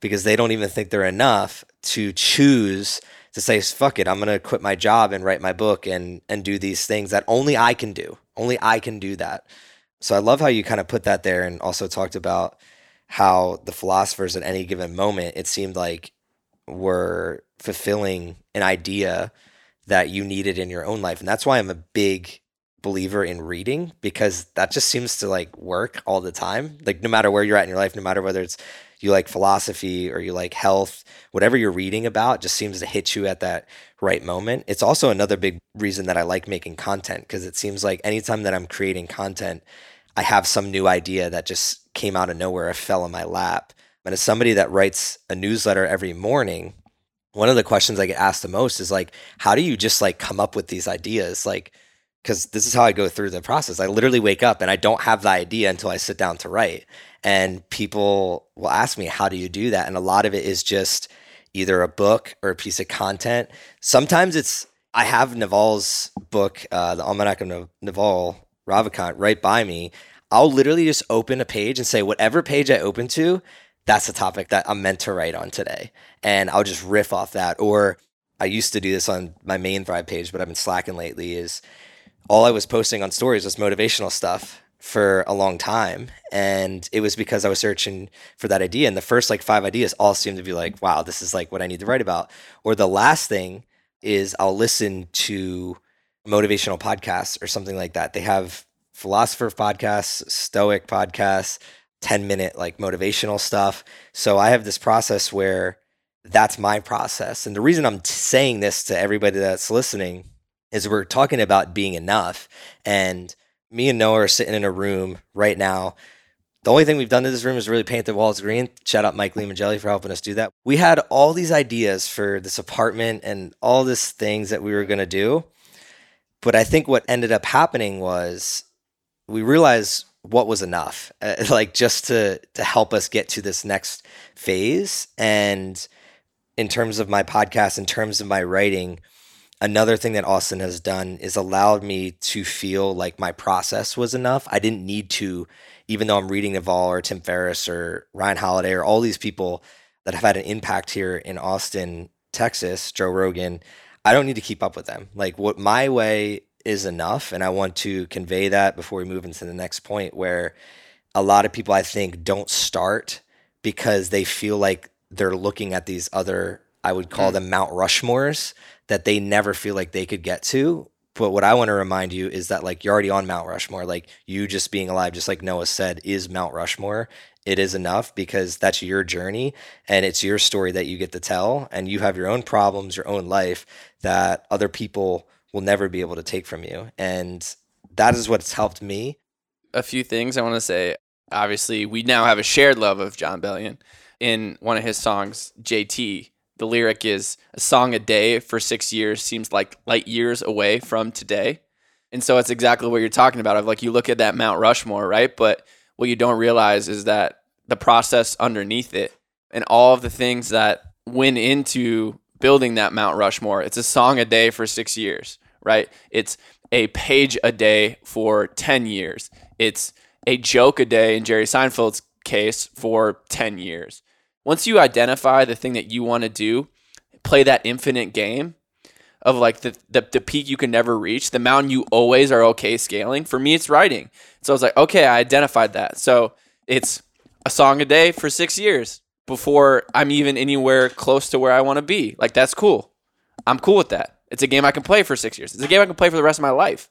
because they don't even think they're enough to choose to say fuck it i'm going to quit my job and write my book and and do these things that only i can do. Only i can do that. So i love how you kind of put that there and also talked about how the philosophers at any given moment it seemed like were fulfilling an idea that you needed in your own life. And that's why i'm a big believer in reading because that just seems to like work all the time. Like no matter where you're at in your life no matter whether it's you like philosophy or you like health, whatever you're reading about just seems to hit you at that right moment. It's also another big reason that I like making content because it seems like anytime that I'm creating content, I have some new idea that just came out of nowhere, fell in my lap. And as somebody that writes a newsletter every morning, one of the questions I get asked the most is like, how do you just like come up with these ideas? Like, because this is how I go through the process. I literally wake up and I don't have the idea until I sit down to write. And people will ask me, how do you do that? And a lot of it is just either a book or a piece of content. Sometimes it's, I have Naval's book, uh, The Almanac of Naval Ravikant, right by me. I'll literally just open a page and say, whatever page I open to, that's the topic that I'm meant to write on today. And I'll just riff off that. Or I used to do this on my main Thrive page, but I've been slacking lately. Is all I was posting on stories was motivational stuff for a long time and it was because i was searching for that idea and the first like five ideas all seemed to be like wow this is like what i need to write about. Or the last thing is i'll listen to motivational podcasts or something like that. They have philosopher podcasts stoic podcasts 10 minute like motivational stuff. So i have this process where that's my process and the reason i'm saying this to everybody that's listening is we're talking about being enough and me and Noah are sitting in a room right now. The only thing we've done to this room is really paint the walls green. Shout out Mike Lehman Jelly for helping us do that. We had all these ideas for this apartment and all these things that we were going to do. But I think what ended up happening was we realized what was enough, uh, like just to to help us get to this next phase. And in terms of my podcast, in terms of my writing, another thing that Austin has done is allowed me to feel like my process was enough. I didn't need to, even though I'm reading Naval or Tim Ferriss or Ryan Holiday or all these people that have had an impact here in Austin, Texas, Joe Rogan. I don't need to keep up with them. Like what my way is enough. And I want to convey that before we move into the next point where a lot of people I think don't start because they feel like they're looking at these other I would call mm. them Mount Rushmores that they never feel like they could get to. But what I want to remind you is that like you're already on Mount Rushmore. Like you just being alive, just like Noah said, is Mount Rushmore. It is enough because that's your journey and it's your story that you get to tell. And you have your own problems, your own life that other people will never be able to take from you. And that is what's helped me. A few things I want to say. Obviously, we now have a shared love of Jon Bellion. In one of his songs, JT, the lyric is a song a day for six years seems like light years away from today. And so it's exactly what you're talking about. Of like you look at that Mount Rushmore, right? But what you don't realize is that the process underneath it and all of the things that went into building that Mount Rushmore. It's a song a day for six years, right? It's a page a day for 10 years. It's a joke a day in Jerry Seinfeld's case for 10 years once you identify the thing that you want to do, play that infinite game of like the, the, the peak you can never reach, the mountain you always are okay scaling. For me, it's writing. So I was like, okay, I identified that. So it's a song a day for six years before I'm even anywhere close to where I want to be. Like that's cool. I'm cool with that. It's a game I can play for six years. It's a game I can play for the rest of my life.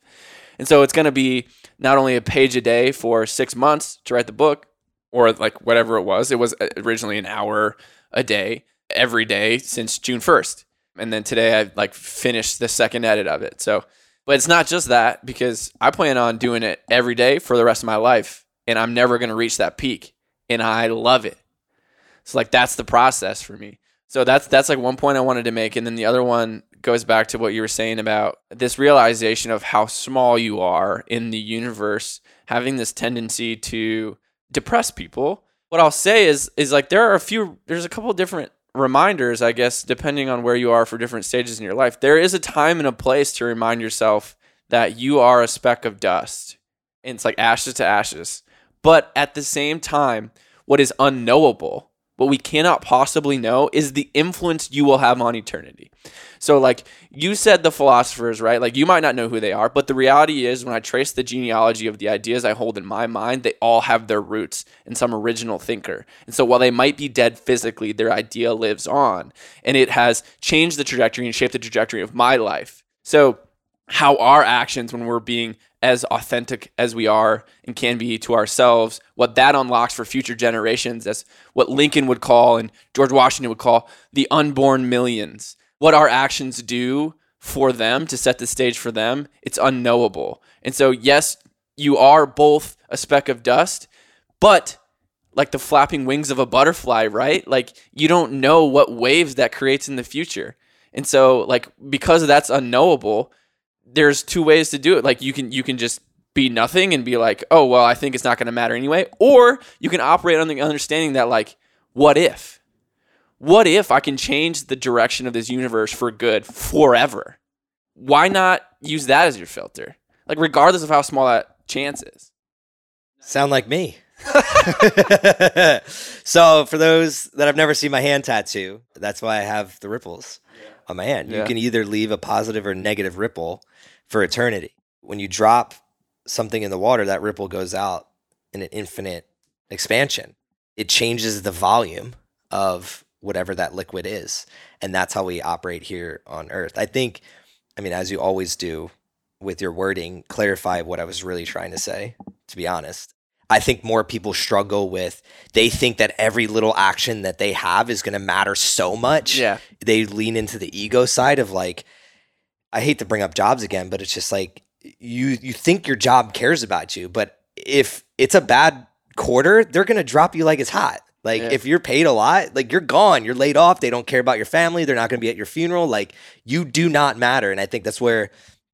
And so it's going to be not only a page a day for six months to write the book, or like whatever it was. It was uh, originally an hour a day every day since June 1st. And then today I like finished the second edit of it. So, but it's not just that because I plan on doing it every day for the rest of my life and I'm never going to reach that peak. And I love it. So like that's the process for me. So that's that's like one point I wanted to make and then the other one goes back to what you were saying about this realization of how small you are in the universe having this tendency to depress people. What I'll say is is like there are a few there's a couple different reminders, I guess, depending on where you are for different stages in your life. There is a time and a place to remind yourself that you are a speck of dust. And it's like ashes to ashes. But at the same time, what is unknowable what we cannot possibly know is the influence you will have on eternity. So, like you said, the philosophers, right? Like you might not know who they are, but the reality is, when I trace the genealogy of the ideas I hold in my mind, they all have their roots in some original thinker. And so, while they might be dead physically, their idea lives on and it has changed the trajectory and shaped the trajectory of my life. So, how our actions, when we're being as authentic as we are and can be to ourselves, what that unlocks for future generations, as what Lincoln would call and George Washington would call the unborn millions. What our actions do for them to set the stage for them, it's unknowable. And so, yes, you are both a speck of dust, but like the flapping wings of a butterfly, right? Like you don't know what waves that creates in the future. And so, like, because that's unknowable, there's two ways to do it. Like you can you can just be nothing and be like, oh well, I think it's not going to matter anyway, or you can operate on the understanding that like, what if? What if I can change the direction of this universe for good forever? Why not use that as your filter? Like regardless of how small that chance is. Sound like me. so for those that have never seen my hand tattoo, that's why I have the ripples on my hand. Yeah. You can either leave a positive or negative ripple for eternity. When you drop something in the water, that ripple goes out in an infinite expansion. It changes the volume of whatever that liquid is. And that's how we operate here on Earth. I think, I mean, as you always do with your wording, clarify what I was really trying to say, to be honest. I think more people struggle with they think that every little action that they have is going to matter so much. Yeah. They lean into the ego side of like I hate to bring up jobs again, but it's just like you you think your job cares about you, but if it's a bad quarter, they're gonna drop you like it's hot. Like yeah. if you're paid a lot, like you're gone, you're laid off. They don't care about your family. They're not going to be at your funeral. Like you do not matter. And I think that's where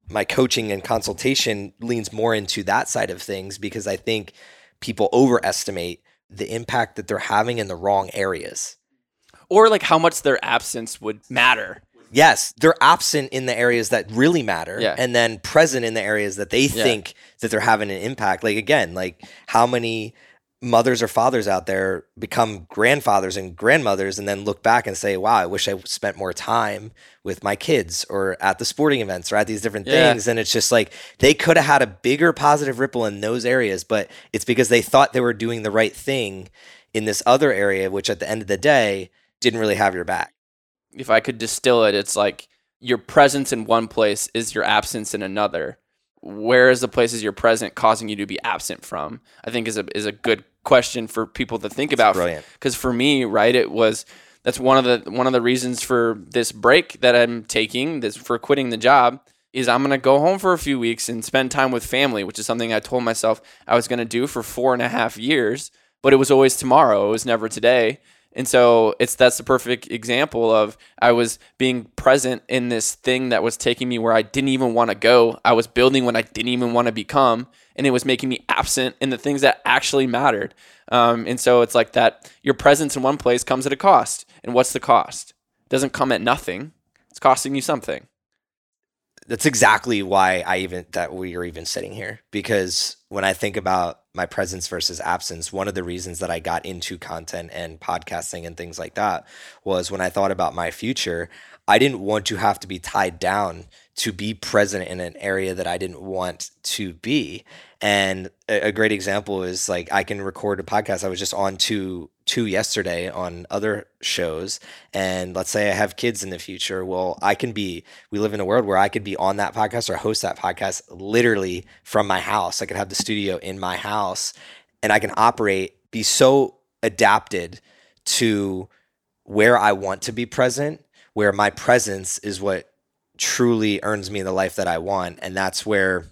my coaching and consultation leans more into that side of things because I think people overestimate the impact that they're having in the wrong areas. Or like how much their absence would matter. Yes, they're absent in the areas that really matter, yeah. and then present in the areas that they yeah. think that they're having an impact. Like again, like how many mothers or fathers out there become grandfathers and grandmothers and then look back and say, wow, I wish I spent more time with my kids or at the sporting events or at these different yeah. things. And it's just like they could have had a bigger positive ripple in those areas, but it's because they thought they were doing the right thing in this other area, which at the end of the day didn't really have your back if I could distill it, it's like your presence in one place is your absence in another. Where is the places you're present causing you to be absent from? I think is a is a good question for people to think about. Because for me, right, it was that's one of the one of the reasons for this break that I'm taking, this for quitting the job, is I'm gonna go home for a few weeks and spend time with family, which is something I told myself I was gonna do for four and a half years, but it was always tomorrow, it was never today. And so it's that's the perfect example of I was being present in this thing that was taking me where I didn't even want to go. I was building what I didn't even want to become, and it was making me absent in the things that actually mattered. Um, and so it's like that your presence in one place comes at a cost. And what's the cost? It doesn't come at nothing. It's costing you something that's exactly why I even that we are even sitting here because when I think about my presence versus absence, one of the reasons that I got into content and podcasting and things like that was when I thought about my future, I didn't want to have to be tied down to be present in an area that I didn't want to be. And a, great example is like I can record a podcast. I was just on two to yesterday on other shows and let's say I have kids in the future, well, I can be we live in a world where I could be on that podcast or host that podcast literally from my house. I could have the studio in my house and I can operate be so adapted to where I want to be present, where my presence is what truly earns me the life that I want and that's where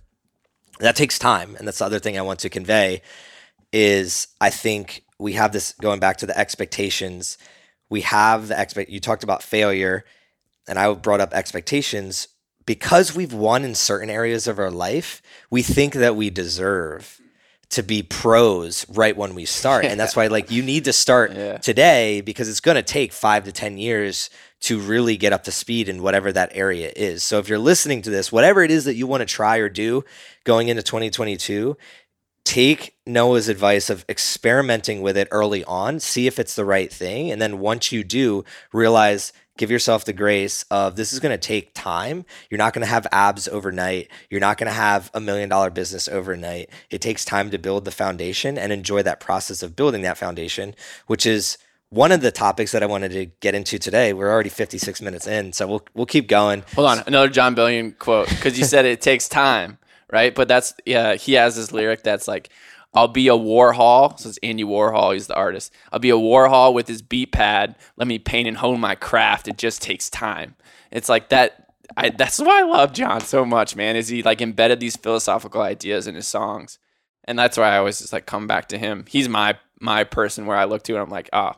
that takes time and that's the other thing I want to convey is I think we have this going back to the expectations. We have the expect. You talked about failure, and I brought up expectations because we've won in certain areas of our life. We think that we deserve to be pros right when we start, and that's why like you need to start yeah. today because it's going to take five to ten years to really get up to speed in whatever that area is. So if you're listening to this, whatever it is that you want to try or do going into 2022, take Noah's advice of experimenting with it early on, see if it's the right thing. And then once you do, realize, give yourself the grace of this is going to take time. You're not going to have abs overnight. You're not going to have a million dollar business overnight. It takes time to build the foundation and enjoy that process of building that foundation, which is one of the topics that I wanted to get into today. We're already 56 minutes in, so we'll we'll keep going. Hold on, another Jon Bellion quote because you said it takes time right? But that's yeah, he has this lyric that's like, I'll be a Warhol. So it's Andy Warhol. He's the artist. I'll be a Warhol with his beat pad. Let me paint and hone my craft. It just takes time. It's like that. I, that's why I love Jon so much, man. Is he like embedded these philosophical ideas in his songs, and that's why I always just like come back to him. He's my my person where I look to and I'm like, oh,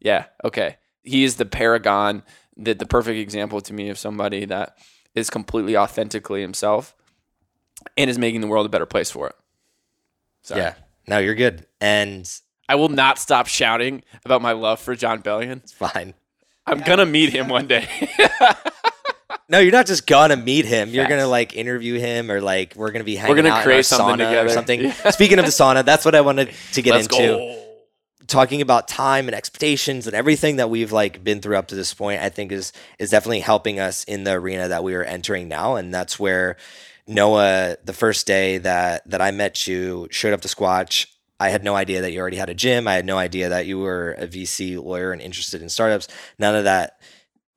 yeah, okay. He is the paragon, the the perfect example to me of somebody that is completely authentically himself and is making the world a better place for it. Sorry. Yeah. No, you're good. And I will not stop shouting about my love for Jon Bellion. It's fine. I'm gonna meet him one day. no, you're not just gonna meet him. You're gonna like interview him, or like we're gonna be hanging we're gonna out create in our something sauna together. or something. Yeah. Speaking of the sauna, that's what I wanted to get Let's into. Go. Talking about time and expectations and everything that we've like been through up to this point, I think is is definitely helping us in the arena that we are entering now, and that's where Noah, the first day that that I met you, showed up to Squatch. I had no idea that you already had a gym. I had no idea that you were a VC lawyer and interested in startups. None of that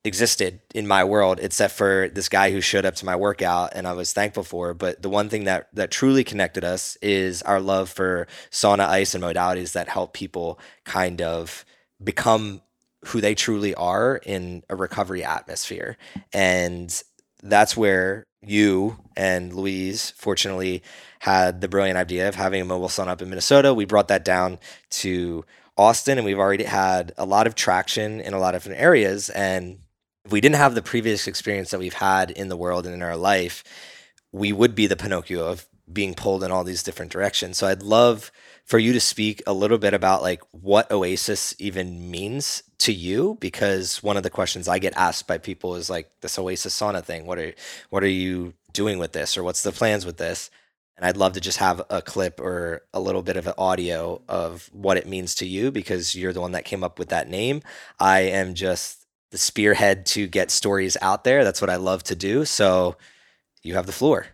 existed in my world except for this guy who showed up to my workout and I was thankful for. But the one thing that that truly connected us is our love for sauna, ice, and modalities that help people kind of become who they truly are in a recovery atmosphere. And that's where you and Louise fortunately had the brilliant idea of having a mobile sauna up in Minnesota. We brought that down to Austin and we've already had a lot of traction in a lot of different areas. And if we didn't have the previous experience that we've had in the world and in our life, we would be the Pinocchio of being pulled in all these different directions. So I'd love for you to speak a little bit about like what Oasyss even means to you because one of the questions I get asked by people is like this Oasyss sauna thing. What are what are you doing with this or what's the plans with this? And I'd love to just have a clip or a little bit of an audio of what it means to you because you're the one that came up with that name. I am just the spearhead to get stories out there. That's what I love to do. So you have the floor.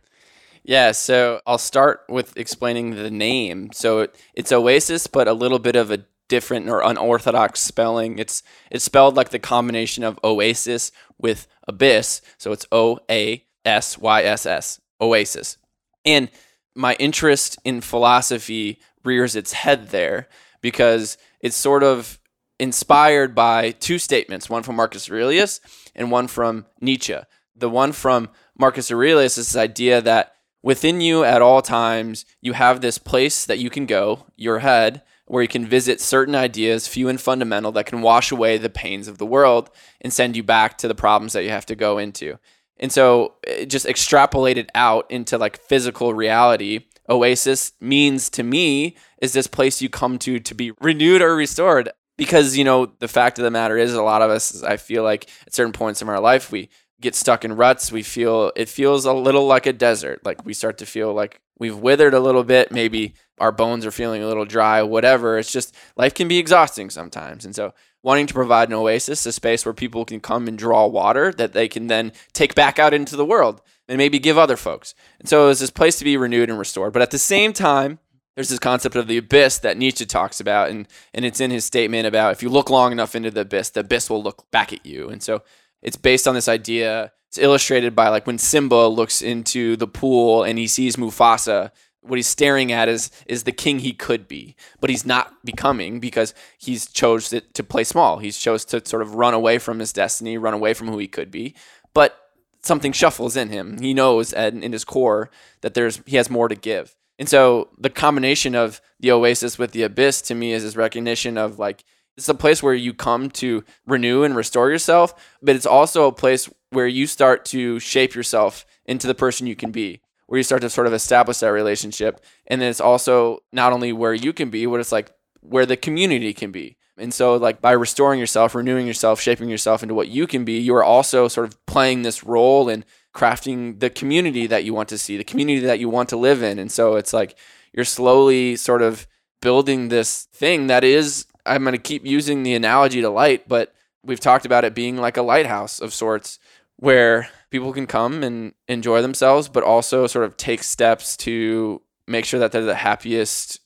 Yeah, so I'll start with explaining the name. So it, it's Oasyss, but a little bit of a different or unorthodox spelling. It's it's spelled like the combination of oasis with abyss. So it's O A S Y S S. Oasyss. And my interest in philosophy rears its head there because it's sort of inspired by two statements, one from Marcus Aurelius and one from Nietzsche. The one from Marcus Aurelius is this idea that within you at all times, you have this place that you can go, your head, where you can visit certain ideas, few and fundamental, that can wash away the pains of the world and send you back to the problems that you have to go into. And so, eh, just extrapolate it out into like physical reality. Oasis means to me is this place you come to to be renewed or restored. Because, you know, the fact of the matter is, a lot of us, I feel like at certain points in our life, we get stuck in ruts. We feel it feels a little like a desert. Like we start to feel like we've withered a little bit. Maybe our bones are feeling a little dry, whatever. It's just life can be exhausting sometimes. And so, wanting to provide an oasis, a space where people can come and draw water that they can then take back out into the world and maybe give other folks. And so, it's this place to be renewed and restored. But at the same time, there's this concept of the abyss that Nietzsche talks about, and and it's in his statement about if you look long enough into the abyss, the abyss will look back at you. And so it's based on this idea. It's illustrated by like when Simba looks into the pool and he sees Mufasa. What he's staring at is is the king he could be, but he's not becoming because he's chose to, to play small. He's chose to sort of run away from his destiny, run away from who he could be. But something shuffles in him. He knows and in his core that there's he has more to give. And so the combination of the oasis with the abyss to me is this recognition of like it's a place where you come to renew and restore yourself, but it's also a place where you start to shape yourself into the person you can be, where you start to sort of establish that relationship. And then it's also not only where you can be, but it's like where the community can be. And so, like, by restoring yourself, renewing yourself, shaping yourself into what you can be, you are also sort of playing this role in crafting the community that you want to see, the community that you want to live in. And so, it's like you're slowly sort of building this thing that is I'm going to keep using the analogy to light, but we've talked about it being like a lighthouse of sorts where people can come and enjoy themselves, but also sort of take steps to make sure that they're the happiest,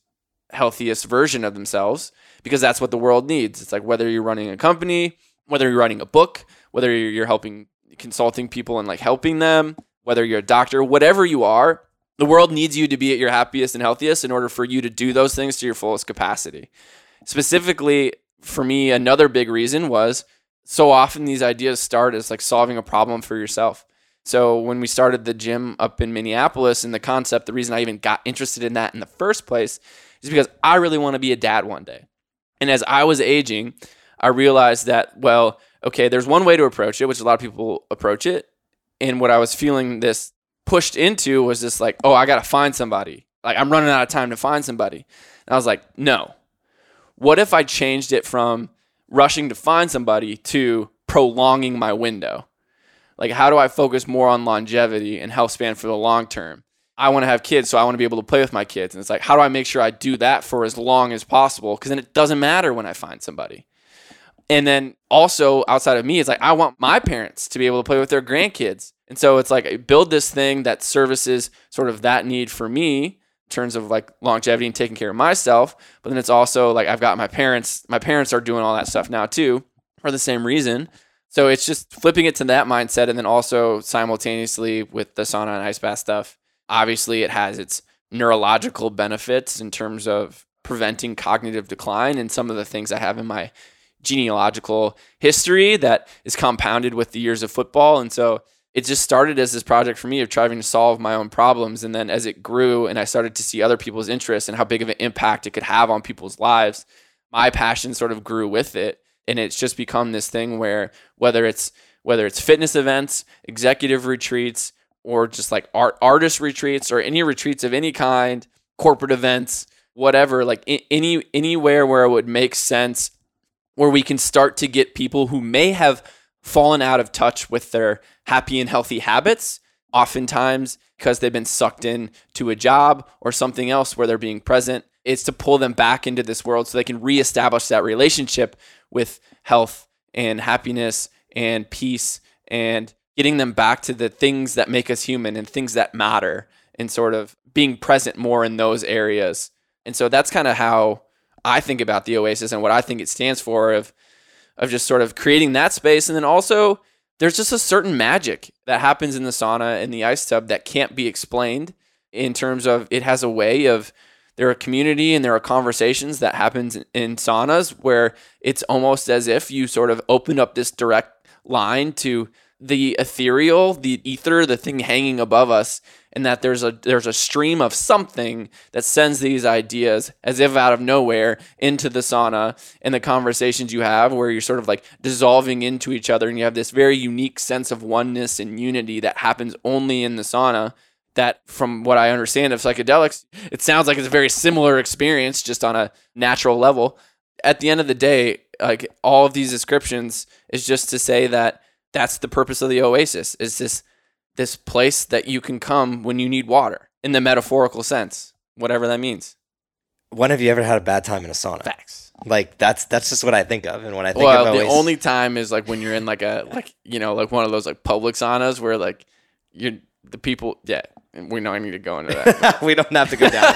healthiest version of themselves because that's what the world needs. It's like whether you're running a company, whether you're writing a book, whether you're helping consulting people and like helping them, whether you're a doctor, whatever you are, the world needs you to be at your happiest and healthiest in order for you to do those things to your fullest capacity. Specifically, for me, another big reason was so often these ideas start as like solving a problem for yourself. So when we started the gym up in Minneapolis and the concept, the reason I even got interested in that in the first place is because I really want to be a dad one day. And as I was aging, I realized that, well, okay, there's one way to approach it, which a lot of people approach it. And what I was feeling this pushed into was just like, oh, I got to find somebody. Like I'm running out of time to find somebody. And I was like, no, what if I changed it from rushing to find somebody to prolonging my window? Like, how do I focus more on longevity and health span for the long term? I want to have kids, so I want to be able to play with my kids. And it's like, how do I make sure I do that for as long as possible? Because then it doesn't matter when I find somebody. And then also outside of me, it's like, I want my parents to be able to play with their grandkids. And so it's like, I build this thing that services sort of that need for me in terms of like longevity and taking care of myself. But then it's also like I've got my parents, my parents are doing all that stuff now too for the same reason. So it's just flipping it to that mindset and then also simultaneously with the sauna and ice bath stuff. Obviously, it has its neurological benefits in terms of preventing cognitive decline and some of the things I have in my genealogical history that is compounded with the years of football. And so it just started as this project for me of trying to solve my own problems. And then as it grew and I started to see other people's interests and how big of an impact it could have on people's lives, my passion sort of grew with it. And it's just become this thing where whether it's whether it's fitness events, executive retreats, or just like art artist retreats or any retreats of any kind, corporate events, whatever, like any anywhere where it would make sense where we can start to get people who may have fallen out of touch with their happy and healthy habits, oftentimes because they've been sucked in to a job or something else where they're being present. It's to pull them back into this world so they can reestablish that relationship with health and happiness and peace and getting them back to the things that make us human and things that matter and sort of being present more in those areas. And so that's kind of how I think about the Oasis and what I think it stands for of of just sort of creating that space. And then also, there's just a certain magic that happens in the sauna and the ice tub that can't be explained in terms of it has a way of there are community and there are conversations that happens in saunas where it's almost as if you sort of open up this direct line to the ethereal, the ether, the thing hanging above us, and that there's a there's a stream of something that sends these ideas as if out of nowhere into the sauna and the conversations you have where you're sort of like dissolving into each other and you have this very unique sense of oneness and unity that happens only in the sauna that from what I understand of psychedelics, it sounds like it's a very similar experience just on a natural level. At the end of the day, like all of these descriptions is just to say that that's the purpose of the oasis is this this place that you can come when you need water in the metaphorical sense whatever that means when have you ever had a bad time in a sauna facts like that's that's just what i think of and when i think well of the only time is like when you're in like a like you know like one of those like public saunas where like you're the people yeah we don't need to go into that. we don't have to go down.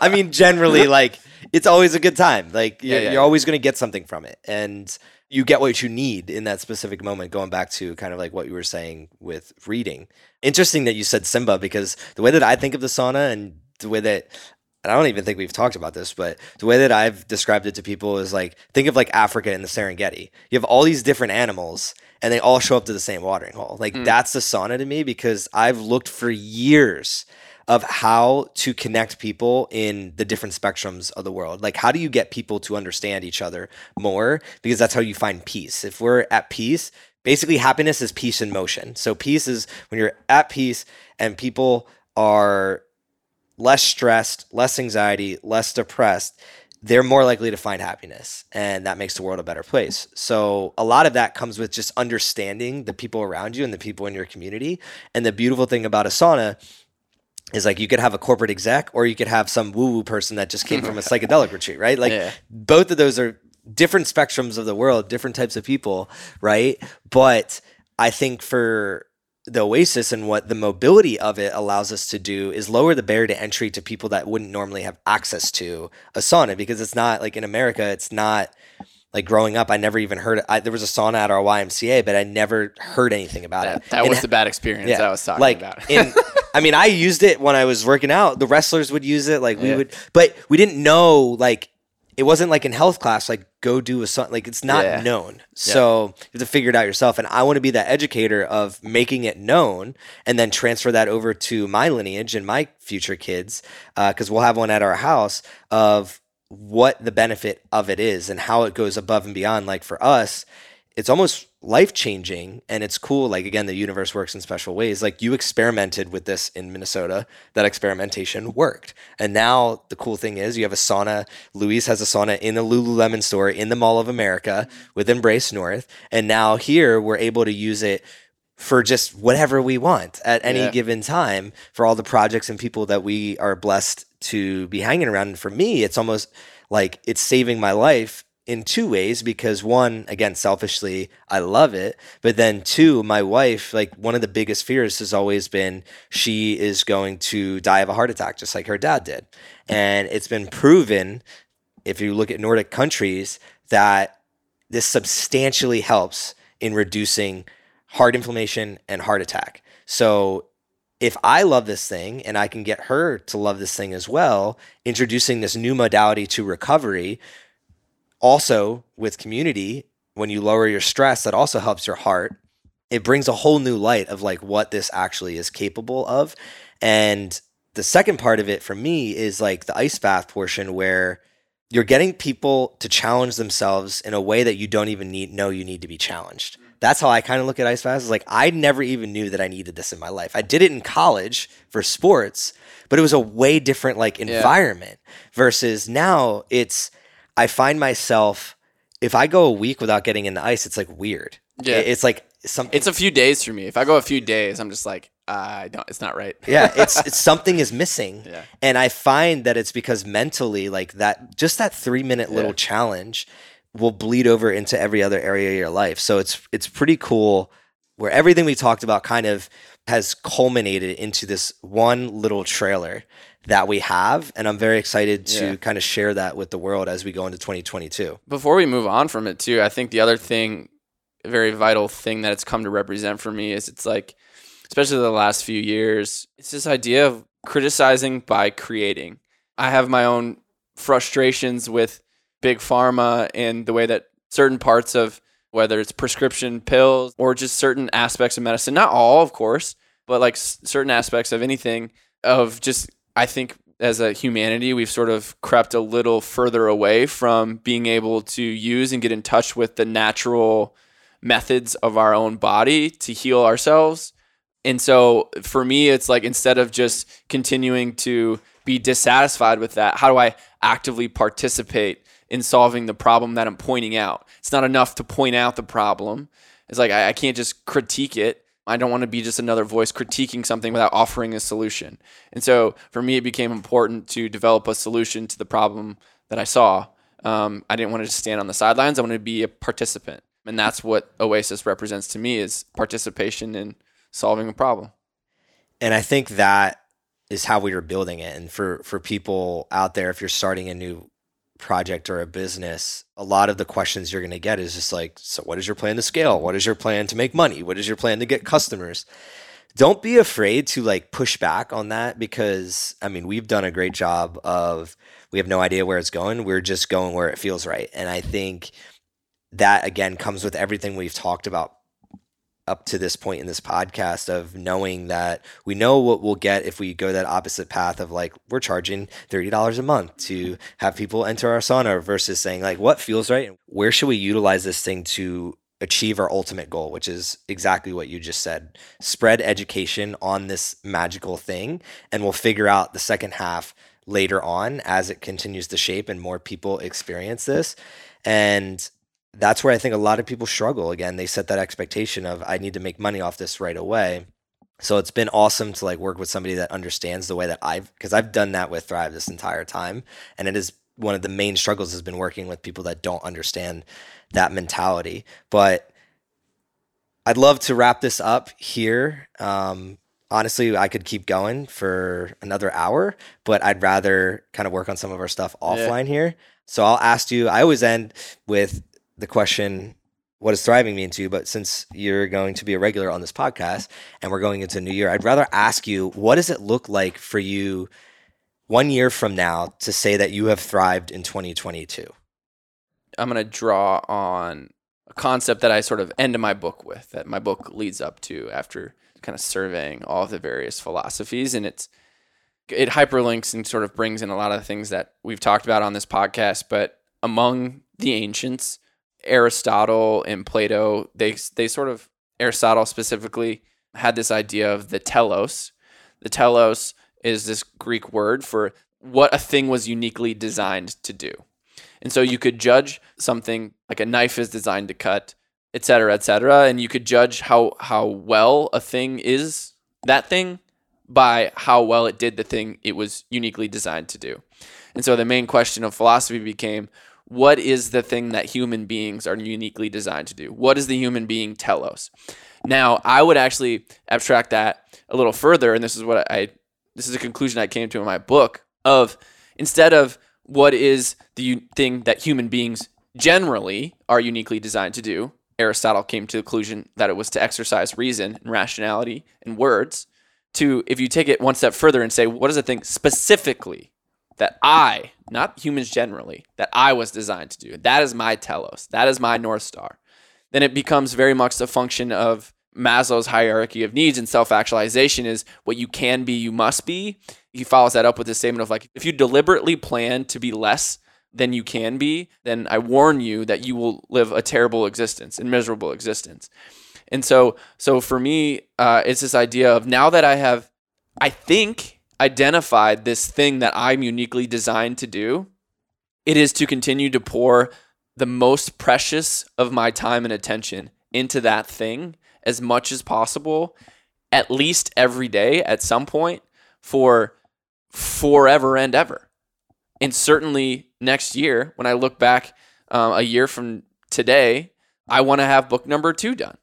I mean, generally, like it's always a good time. Like you're, yeah, you're yeah. always going to get something from it, and you get what you need in that specific moment. Going back to kind of like what you were saying with reading. Interesting that you said Simba because the way that I think of the sauna and the way that and I don't even think we've talked about this, but the way that I've described it to people is like think of like Africa and the Serengeti. You have all these different animals and they all show up to the same watering hole. Like hmm. that's the sauna to me because I've looked for years of how to connect people in the different spectrums of the world. Like how do you get people to understand each other more because that's how you find peace. If we're at peace, basically happiness is peace in motion. So peace is when you're at peace and people are less stressed, less anxiety, less depressed, they're more likely to find happiness. And that makes the world a better place. So, a lot of that comes with just understanding the people around you and the people in your community. And the beautiful thing about a sauna is like you could have a corporate exec or you could have some woo woo person that just came from a psychedelic retreat, right? Like, Yeah. both of those are different spectrums of the world, different types of people, right? But I think for the Oasyss and what the mobility of it allows us to do is lower the barrier to entry to people that wouldn't normally have access to a sauna because it's not like in America, it's not like growing up. I never even heard I, there was a sauna at our YMCA, but I never heard anything about it. that And was the bad experience I was talking like about. in I mean, I used it when I was working out. The wrestlers would use it, like we Yeah. would, but we didn't know like it wasn't like in health class, like go do a son like it's not Yeah. known. So you have to figure it out yourself. And I want to be that educator of making it known and then transfer that over to my lineage and my future kids. Uh, cause we'll have one at our house of what the benefit of it is and how it goes above and beyond. Like for us, it's almost life changing and it's cool. Like again, the universe works in special ways. Like you experimented with this in Minnesota, that experimentation worked. And now the cool thing is you have a sauna. Louise has a sauna in the Lululemon store in the Mall of America with Embrace North. And now here we're able to use it for just whatever we want at any Yeah. given time for all the projects and people that we are blessed to be hanging around. And for me, it's almost like it's saving my life in two ways because one, again, selfishly, I love it. But then two, my wife, like one of the biggest fears has always been she is going to die of a heart attack, just like her dad did. And it's been proven, if you look at Nordic countries, that this substantially helps in reducing heart inflammation and heart attack. So if I love this thing and I can get her to love this thing as well, introducing this new modality to recovery, also with community, when you lower your stress, that also helps your heart. It brings a whole new light of like what this actually is capable of. And the second part of it for me is like the ice bath portion where you're getting people to challenge themselves in a way that you don't even need know you need to be challenged. That's how I kind of look at ice baths. Is like I never even knew that I needed this in my life. I did it in college for sports, but it was a way different like environment versus now it's I find myself if I go a week without getting in the ice, it's like weird. Yeah. It's like something. it's a few days for me. If I go a few days, I'm just like, uh, I don't. It's not right. yeah, it's, it's something is missing. Yeah. And I find that it's because mentally, like that, just that three minute little Yeah. challenge will bleed over into every other area of your life. So it's it's pretty cool where everything we talked about kind of has culminated into this one little trailer that we have. And I'm very excited to Yeah. kind of share that with the world as we go into 2022. Before we move on from it, too, I think the other thing, very vital thing that it's come to represent for me is it's like, especially the last few years, it's this idea of criticizing by creating. I have my own frustrations with big pharma and the way that certain parts of whether it's prescription pills or just certain aspects of medicine, not all, of course, but like s- certain aspects of anything, of just, I think as a humanity, we've sort of crept a little further away from being able to use and get in touch with the natural methods of our own body to heal ourselves. And so for me, it's like instead of just continuing to be dissatisfied with that, how do I actively participate in solving the problem that I'm pointing out? It's not enough to point out the problem. It's like I, I can't just critique it. I don't want to be just another voice critiquing something without offering a solution. And so for me, it became important to develop a solution to the problem that I saw. Um, I didn't want to just stand on the sidelines. I wanted to be a participant. And that's what Oasyss represents to me is participation in solving a problem. And I think that is how we were building it. And for for people out there, if you're starting a new project or a business, a lot of the questions you're going to get is just like, so what is your plan to scale? What is your plan to make money? What is your plan to get customers? Don't be afraid to like push back on that because I mean, we've done a great job of we have no idea where it's going. We're just going where it feels right. And I think that again comes with everything we've talked about up to this point in this podcast of knowing that we know what we'll get if we go that opposite path of like we're charging $30 a month to have people enter our sauna versus saying like what feels right? Where should we utilize this thing to achieve our ultimate goal which is exactly what you just said. Spread education on this magical thing and we'll figure out the second half later on as it continues to shape and more people experience this. And that's where I think a lot of people struggle. Again, they set that expectation of I need to make money off this right away. So it's been awesome to like work with somebody that understands the way that I've because I've done that with Thrive this entire time, and it is one of the main struggles has been working with people that don't understand that mentality. But I'd love to wrap this up here. Um, honestly, I could keep going for another hour, but I'd rather kind of work on some of our stuff offline yeah. here. So I'll ask you. I always end with the question, what does thriving mean to you? But since you're going to be a regular on this podcast and we're going into a new year, I'd rather ask you, what does it look like for you one year from now to say that you have thrived in 2022? I'm going to draw on a concept that I sort of end my book with, that my book leads up to after kind of surveying all of the various philosophies. And it's, it hyperlinks and sort of brings in a lot of the things that we've talked about on this podcast. But among the ancients, Aristotle and Plato, they they sort of Aristotle specifically had this idea of the telos. The telos is this Greek word for what a thing was uniquely designed to do. And so you could judge something like a knife is designed to cut, et cetera, et cetera. And you could judge how, how well a thing is that thing by how well it did the thing it was uniquely designed to do. And so the main question of philosophy became what is the thing that human beings are uniquely designed to do? What is the human being telos? Now, I would actually abstract that a little further, and this is what I this is a conclusion I came to in my book of instead of what is the thing that human beings generally are uniquely designed to do, Aristotle came to the conclusion that it was to exercise reason and rationality and words. To if you take it one step further and say, what is the thing specifically that I, not humans generally, that I was designed to do. That is my telos. That is my North Star. Then it becomes very much the function of Maslow's hierarchy of needs and self actualization is what you can be, you must be. He follows that up with a statement of like, if you deliberately plan to be less than you can be, then I warn you that you will live a terrible existence and miserable existence. And so, so for me, uh, it's this idea of now that I have, I think identified this thing that I'm uniquely designed to do, it is to continue to pour the most precious of my time and attention into that thing as much as possible, at least every day at some point for forever and ever. And certainly next year, when I look back uh, a year from today, I want to have book number two done.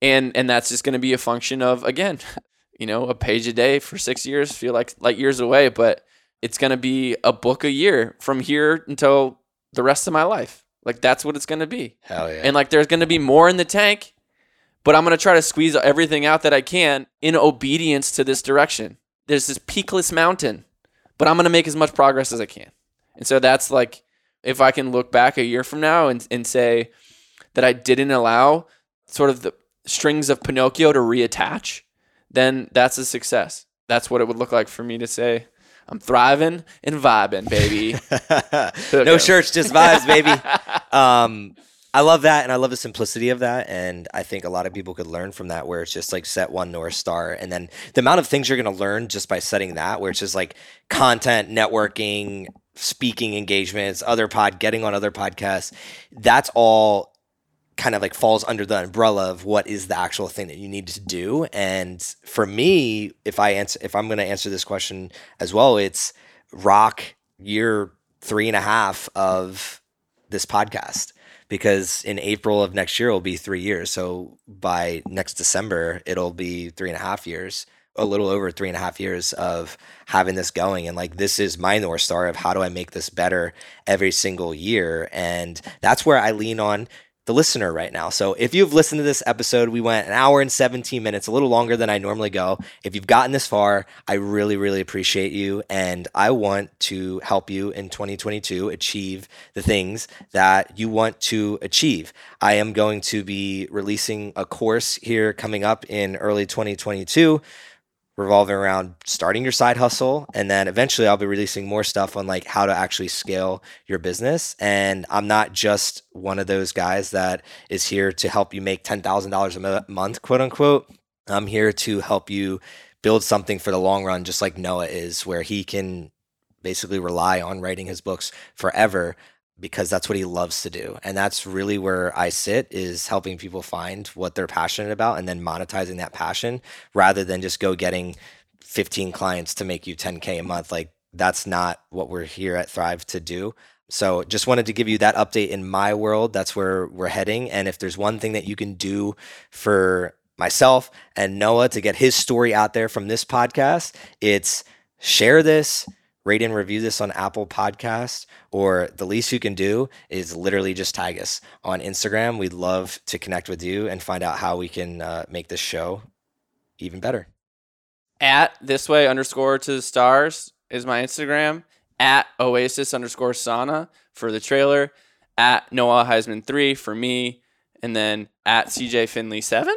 And, and that's just going to be a function of, again, you know, a page a day for six years feel like like years away, but it's gonna be a book a year from here until the rest of my life. Like that's what it's gonna be. Hell yeah. And like there's gonna be more in the tank, but I'm gonna try to squeeze everything out that I can in obedience to this direction. There's this peakless mountain, but I'm gonna make as much progress as I can. And so that's like if I can look back a year from now and, and say that I didn't allow sort of the strings of Pinocchio to reattach then that's a success. That's what it would look like for me to say, I'm thriving and vibing, baby. no shirts, just vibes, baby. Um, I love that, and I love the simplicity of that, and I think a lot of people could learn from that, where it's just like set one north star, and then the amount of things you're going to learn just by setting that, where it's just like content, networking, speaking engagements, other pod, getting on other podcasts. That's all kind of like falls under the umbrella of what is the actual thing that you need to do. And for me, if I answer, if I'm going to answer this question as well, it's rock year three and a half of this podcast because in April of next year, it'll be three years. So by next December, it'll be three and a half years a little over three and a half years of having this going. And like, this is my North Star of how do I make this better every single year. And that's where I lean on the listener right now. So if you've listened to this episode, we went an hour and 17 minutes, a little longer than I normally go. If you've gotten this far, I really, really appreciate you. And I want to help you in 2022 achieve the things that you want to achieve. I am going to be releasing a course here coming up in early 2022 revolving around starting your side hustle and then eventually I'll be releasing more stuff on like how to actually scale your business. And I'm not just one of those guys that is here to help you make $10,000 a month quote unquote. I'm here to help you build something for the long run just like Noah is where he can basically rely on writing his books forever because that's what he loves to do. And that's really where i sit is helping people find what they're passionate about and then monetizing that passion rather than just go getting 15 clients to make you 10k a month. Like that's not what we're here at thrive to do. So just wanted to give you that update in my world. That's where we're heading. And if there's one thing that you can do for myself and noah to get his story out there from this podcast it's share this rate and review this on Apple Podcast, or the least you can do is literally just tag us on Instagram. We'd love to connect with you and find out how we can uh, make this show even better. At this way underscore to the stars is my Instagram. At Oasyss underscore sauna for the trailer. At Noah Heisman three for me, and then at CJ Finley seven.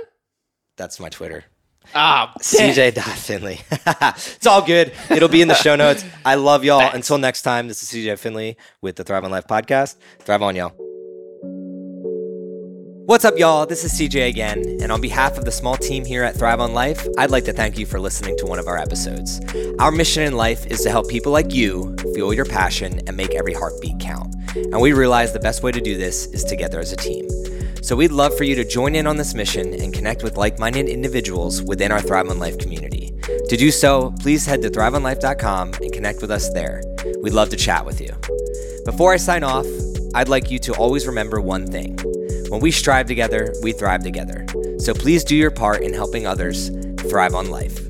That's my Twitter. Ah, CJ Finley. it's all good. It'll be in the show notes. I love y'all. Thanks. Until next time, this is CJ Finley with the Thrive on Life podcast. Thrive on, y'all. What's up, y'all? This is CJ again, and on behalf of the small team here at Thrive on Life, I'd like to thank you for listening to one of our episodes. Our mission in life is to help people like you fuel your passion and make every heartbeat count. And we realize the best way to do this is together as a team. So we'd love for you to join in on this mission and connect with like minded individuals within our Thrive on Life community. To do so, please head to thriveonlife.com and connect with us there. We'd love to chat with you. Before I sign off, I'd like you to always remember one thing. When we strive together, we thrive together. So please do your part in helping others thrive on life.